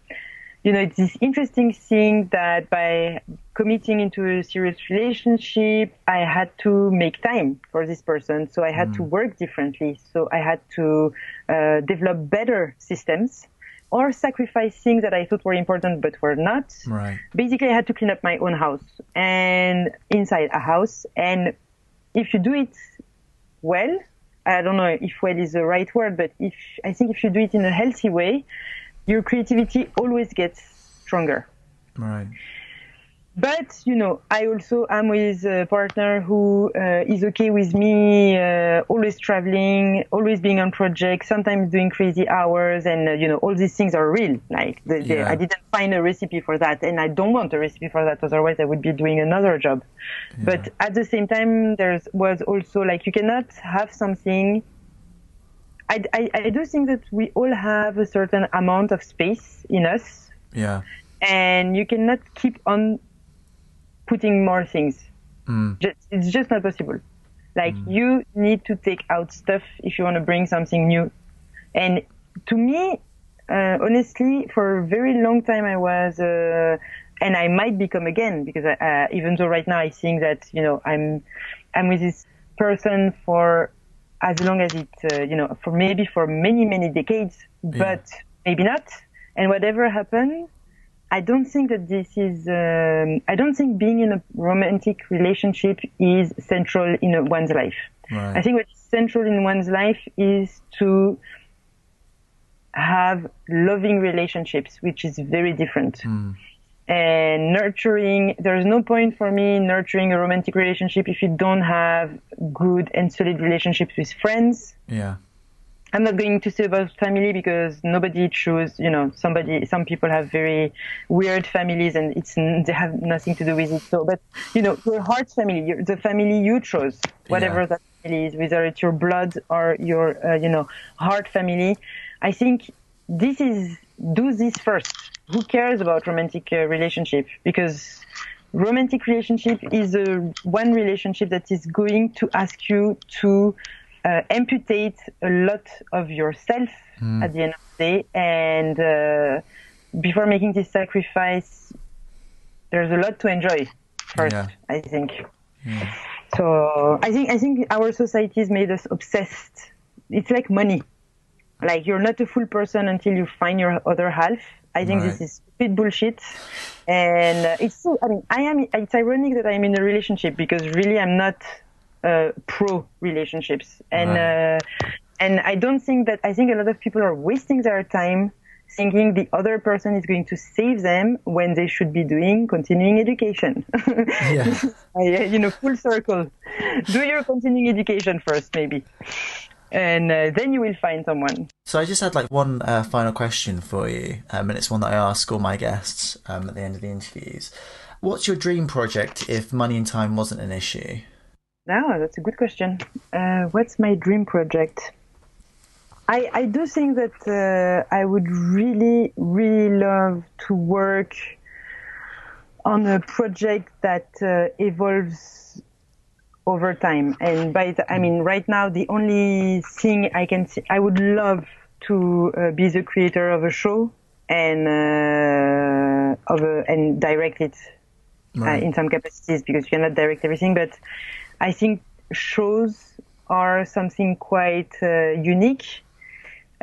you know, it's this interesting thing that by committing into a serious relationship, I had to make time for this person. So I had to work differently. So I had to uh, develop better systems or sacrifice things that I thought were important but were not. Right. Basically, I had to clean up my own house and inside a house. And if you do it well, I don't know if well is the right word, but if I think if you do it in a healthy way, your creativity always gets stronger. Right. But you know, I also am with a partner who uh, is okay with me uh, always traveling, always being on projects, sometimes doing crazy hours, and uh, you know, all these things are real. Like the, the, Yeah. I didn't find a recipe for that, and I don't want a recipe for that. Otherwise, I would be doing another job. But at the same time, there was also like you cannot have something. I, I, I do think that we all have a certain amount of space in us Yeah. and you cannot keep on putting more things. Mm. Just, it's just not possible. Like you need to take out stuff if you want to bring something new. And to me, uh, honestly, for a very long time, I was, uh, and I might become again because I, uh, even though right now I think that you know I'm, I'm with this person for as long as it, uh, you know, for maybe for many many decades, but maybe not. And whatever happened, I don't think that this is. Um, I don't think being in a romantic relationship is central in a, one's life. Right. I think what is central in one's life is to have loving relationships, which is very different. And nurturing, there's no point for me nurturing a romantic relationship if you don't have good and solid relationships with friends. Yeah. I'm not going to say about family because nobody chose, you know, somebody, some people have very weird families and it's, they have nothing to do with it. So, but, you know, your heart family, your, the family you chose, whatever Yeah. that family is, whether it's your blood or your, uh, you know, heart family, I think this is, do this first. Who cares about romantic uh, relationship? Because romantic relationship is a one relationship that is going to ask you to uh, amputate a lot of yourself at the end of the day. And uh, before making this sacrifice, there's a lot to enjoy first, Yeah. I think. So I think I think our society has made us obsessed. It's like money. Like you're not a full person until you find your other half. I think this Right. is stupid bullshit. And uh, it's so, I mean, I am, it's ironic that I'm in a relationship because really I'm not pro relationships. And, Right. uh, and I don't think that, I think a lot of people are wasting their time thinking the other person is going to save them when they should be doing continuing education. Yeah. You know, full circle. Do your continuing education first, maybe. And uh, then you will find someone. So I just had like one uh, final question for you, um, and it's one that I ask all my guests um, at the end of the interviews. What's your dream project if money and time wasn't an issue? No, that's a good question. Uh, what's my dream project? I, I do think that uh, I would really, really love to work on a project that uh, evolves over time. And by the, I mean, right now, the only thing I can see, I would love to uh, be the creator of a show and uh, of a, and direct it uh, Right. in some capacities because you cannot direct everything. But I think shows are something quite uh, unique.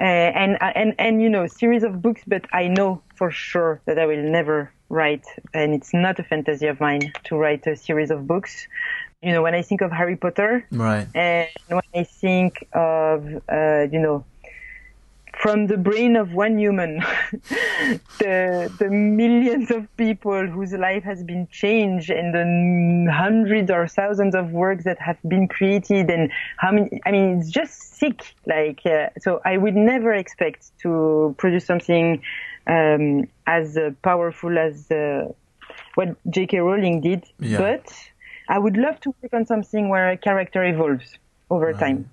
Uh, and and and you know series of books but i know for sure that i will never write and it's not a fantasy of mine to write a series of books you know when i think of harry potter Right. and when I think of, uh, you know, from the brain of one human, the the millions of people whose life has been changed, and the hundreds or thousands of works that have been created, and how many? I mean, it's just sick. Like, uh, so I would never expect to produce something um, as uh, powerful as uh, what J.K. Rowling did, Yeah. but I would love to work on something where a character evolves over time.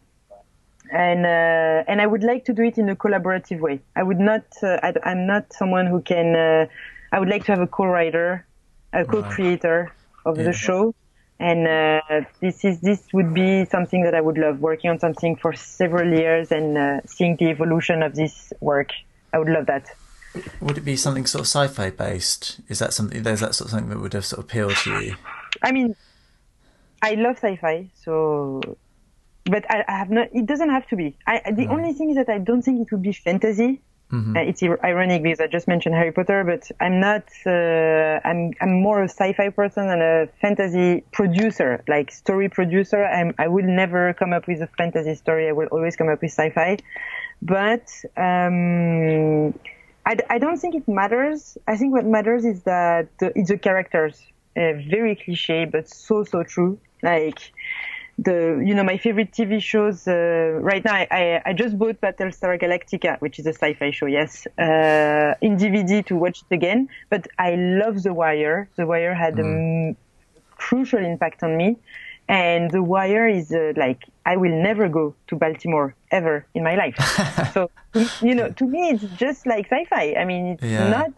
And uh, and I would like to do it in a collaborative way. I would not. Uh, I, I'm not someone who can. Uh, I would like to have a co-writer, a co-creator of Yeah. the show, and uh, this is this would be something that I would love. Working on something for several years and uh, seeing the evolution of this work. I would love that. Would it be something sort of sci-fi based? Is that something? There's that sort of something that would have sort of appeal to you? I mean, I love sci-fi, so, but I, I have not. It doesn't have to be. I, the only thing is that I don't think it would be fantasy Mm-hmm. Uh, it's ironic because I just mentioned Harry Potter, but I'm not. Uh, I'm I'm more a sci-fi person and a fantasy producer, like story producer. I'm, I will never come up with a fantasy story. I will always come up with sci-fi. But um, I, I don't think it matters. I think what matters is that the, it's the characters. Uh, very cliche, but so so true. Like the you know my favorite TV shows uh, right now. I, I just bought Battlestar Galactica, which is a sci-fi show. Yes, uh, in DVD to watch it again. But I love The Wire. The Wire had mm. a crucial impact on me, and The Wire is uh, like I will never go to Baltimore ever in my life. so you know, to me, it's just like sci-fi. I mean, it's yeah. not.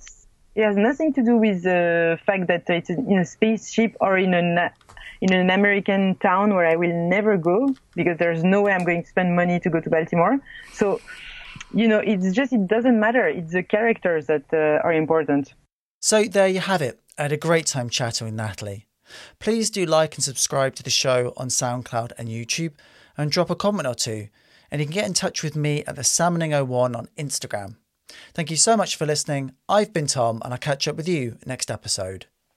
It has nothing to do with the fact that it's in a spaceship or in a in an American town where I will never go because there's no way I'm going to spend money to go to Baltimore. So, you know, it's just, it doesn't matter. It's the characters that uh, are important. So there you have it. I had a great time chatting with Natalie. Please do like and subscribe to the show on SoundCloud and YouTube and drop a comment or two. And you can get in touch with me at the Salmoning01 on Instagram. Thank you so much for listening. I've been Tom and I'll catch up with you next episode.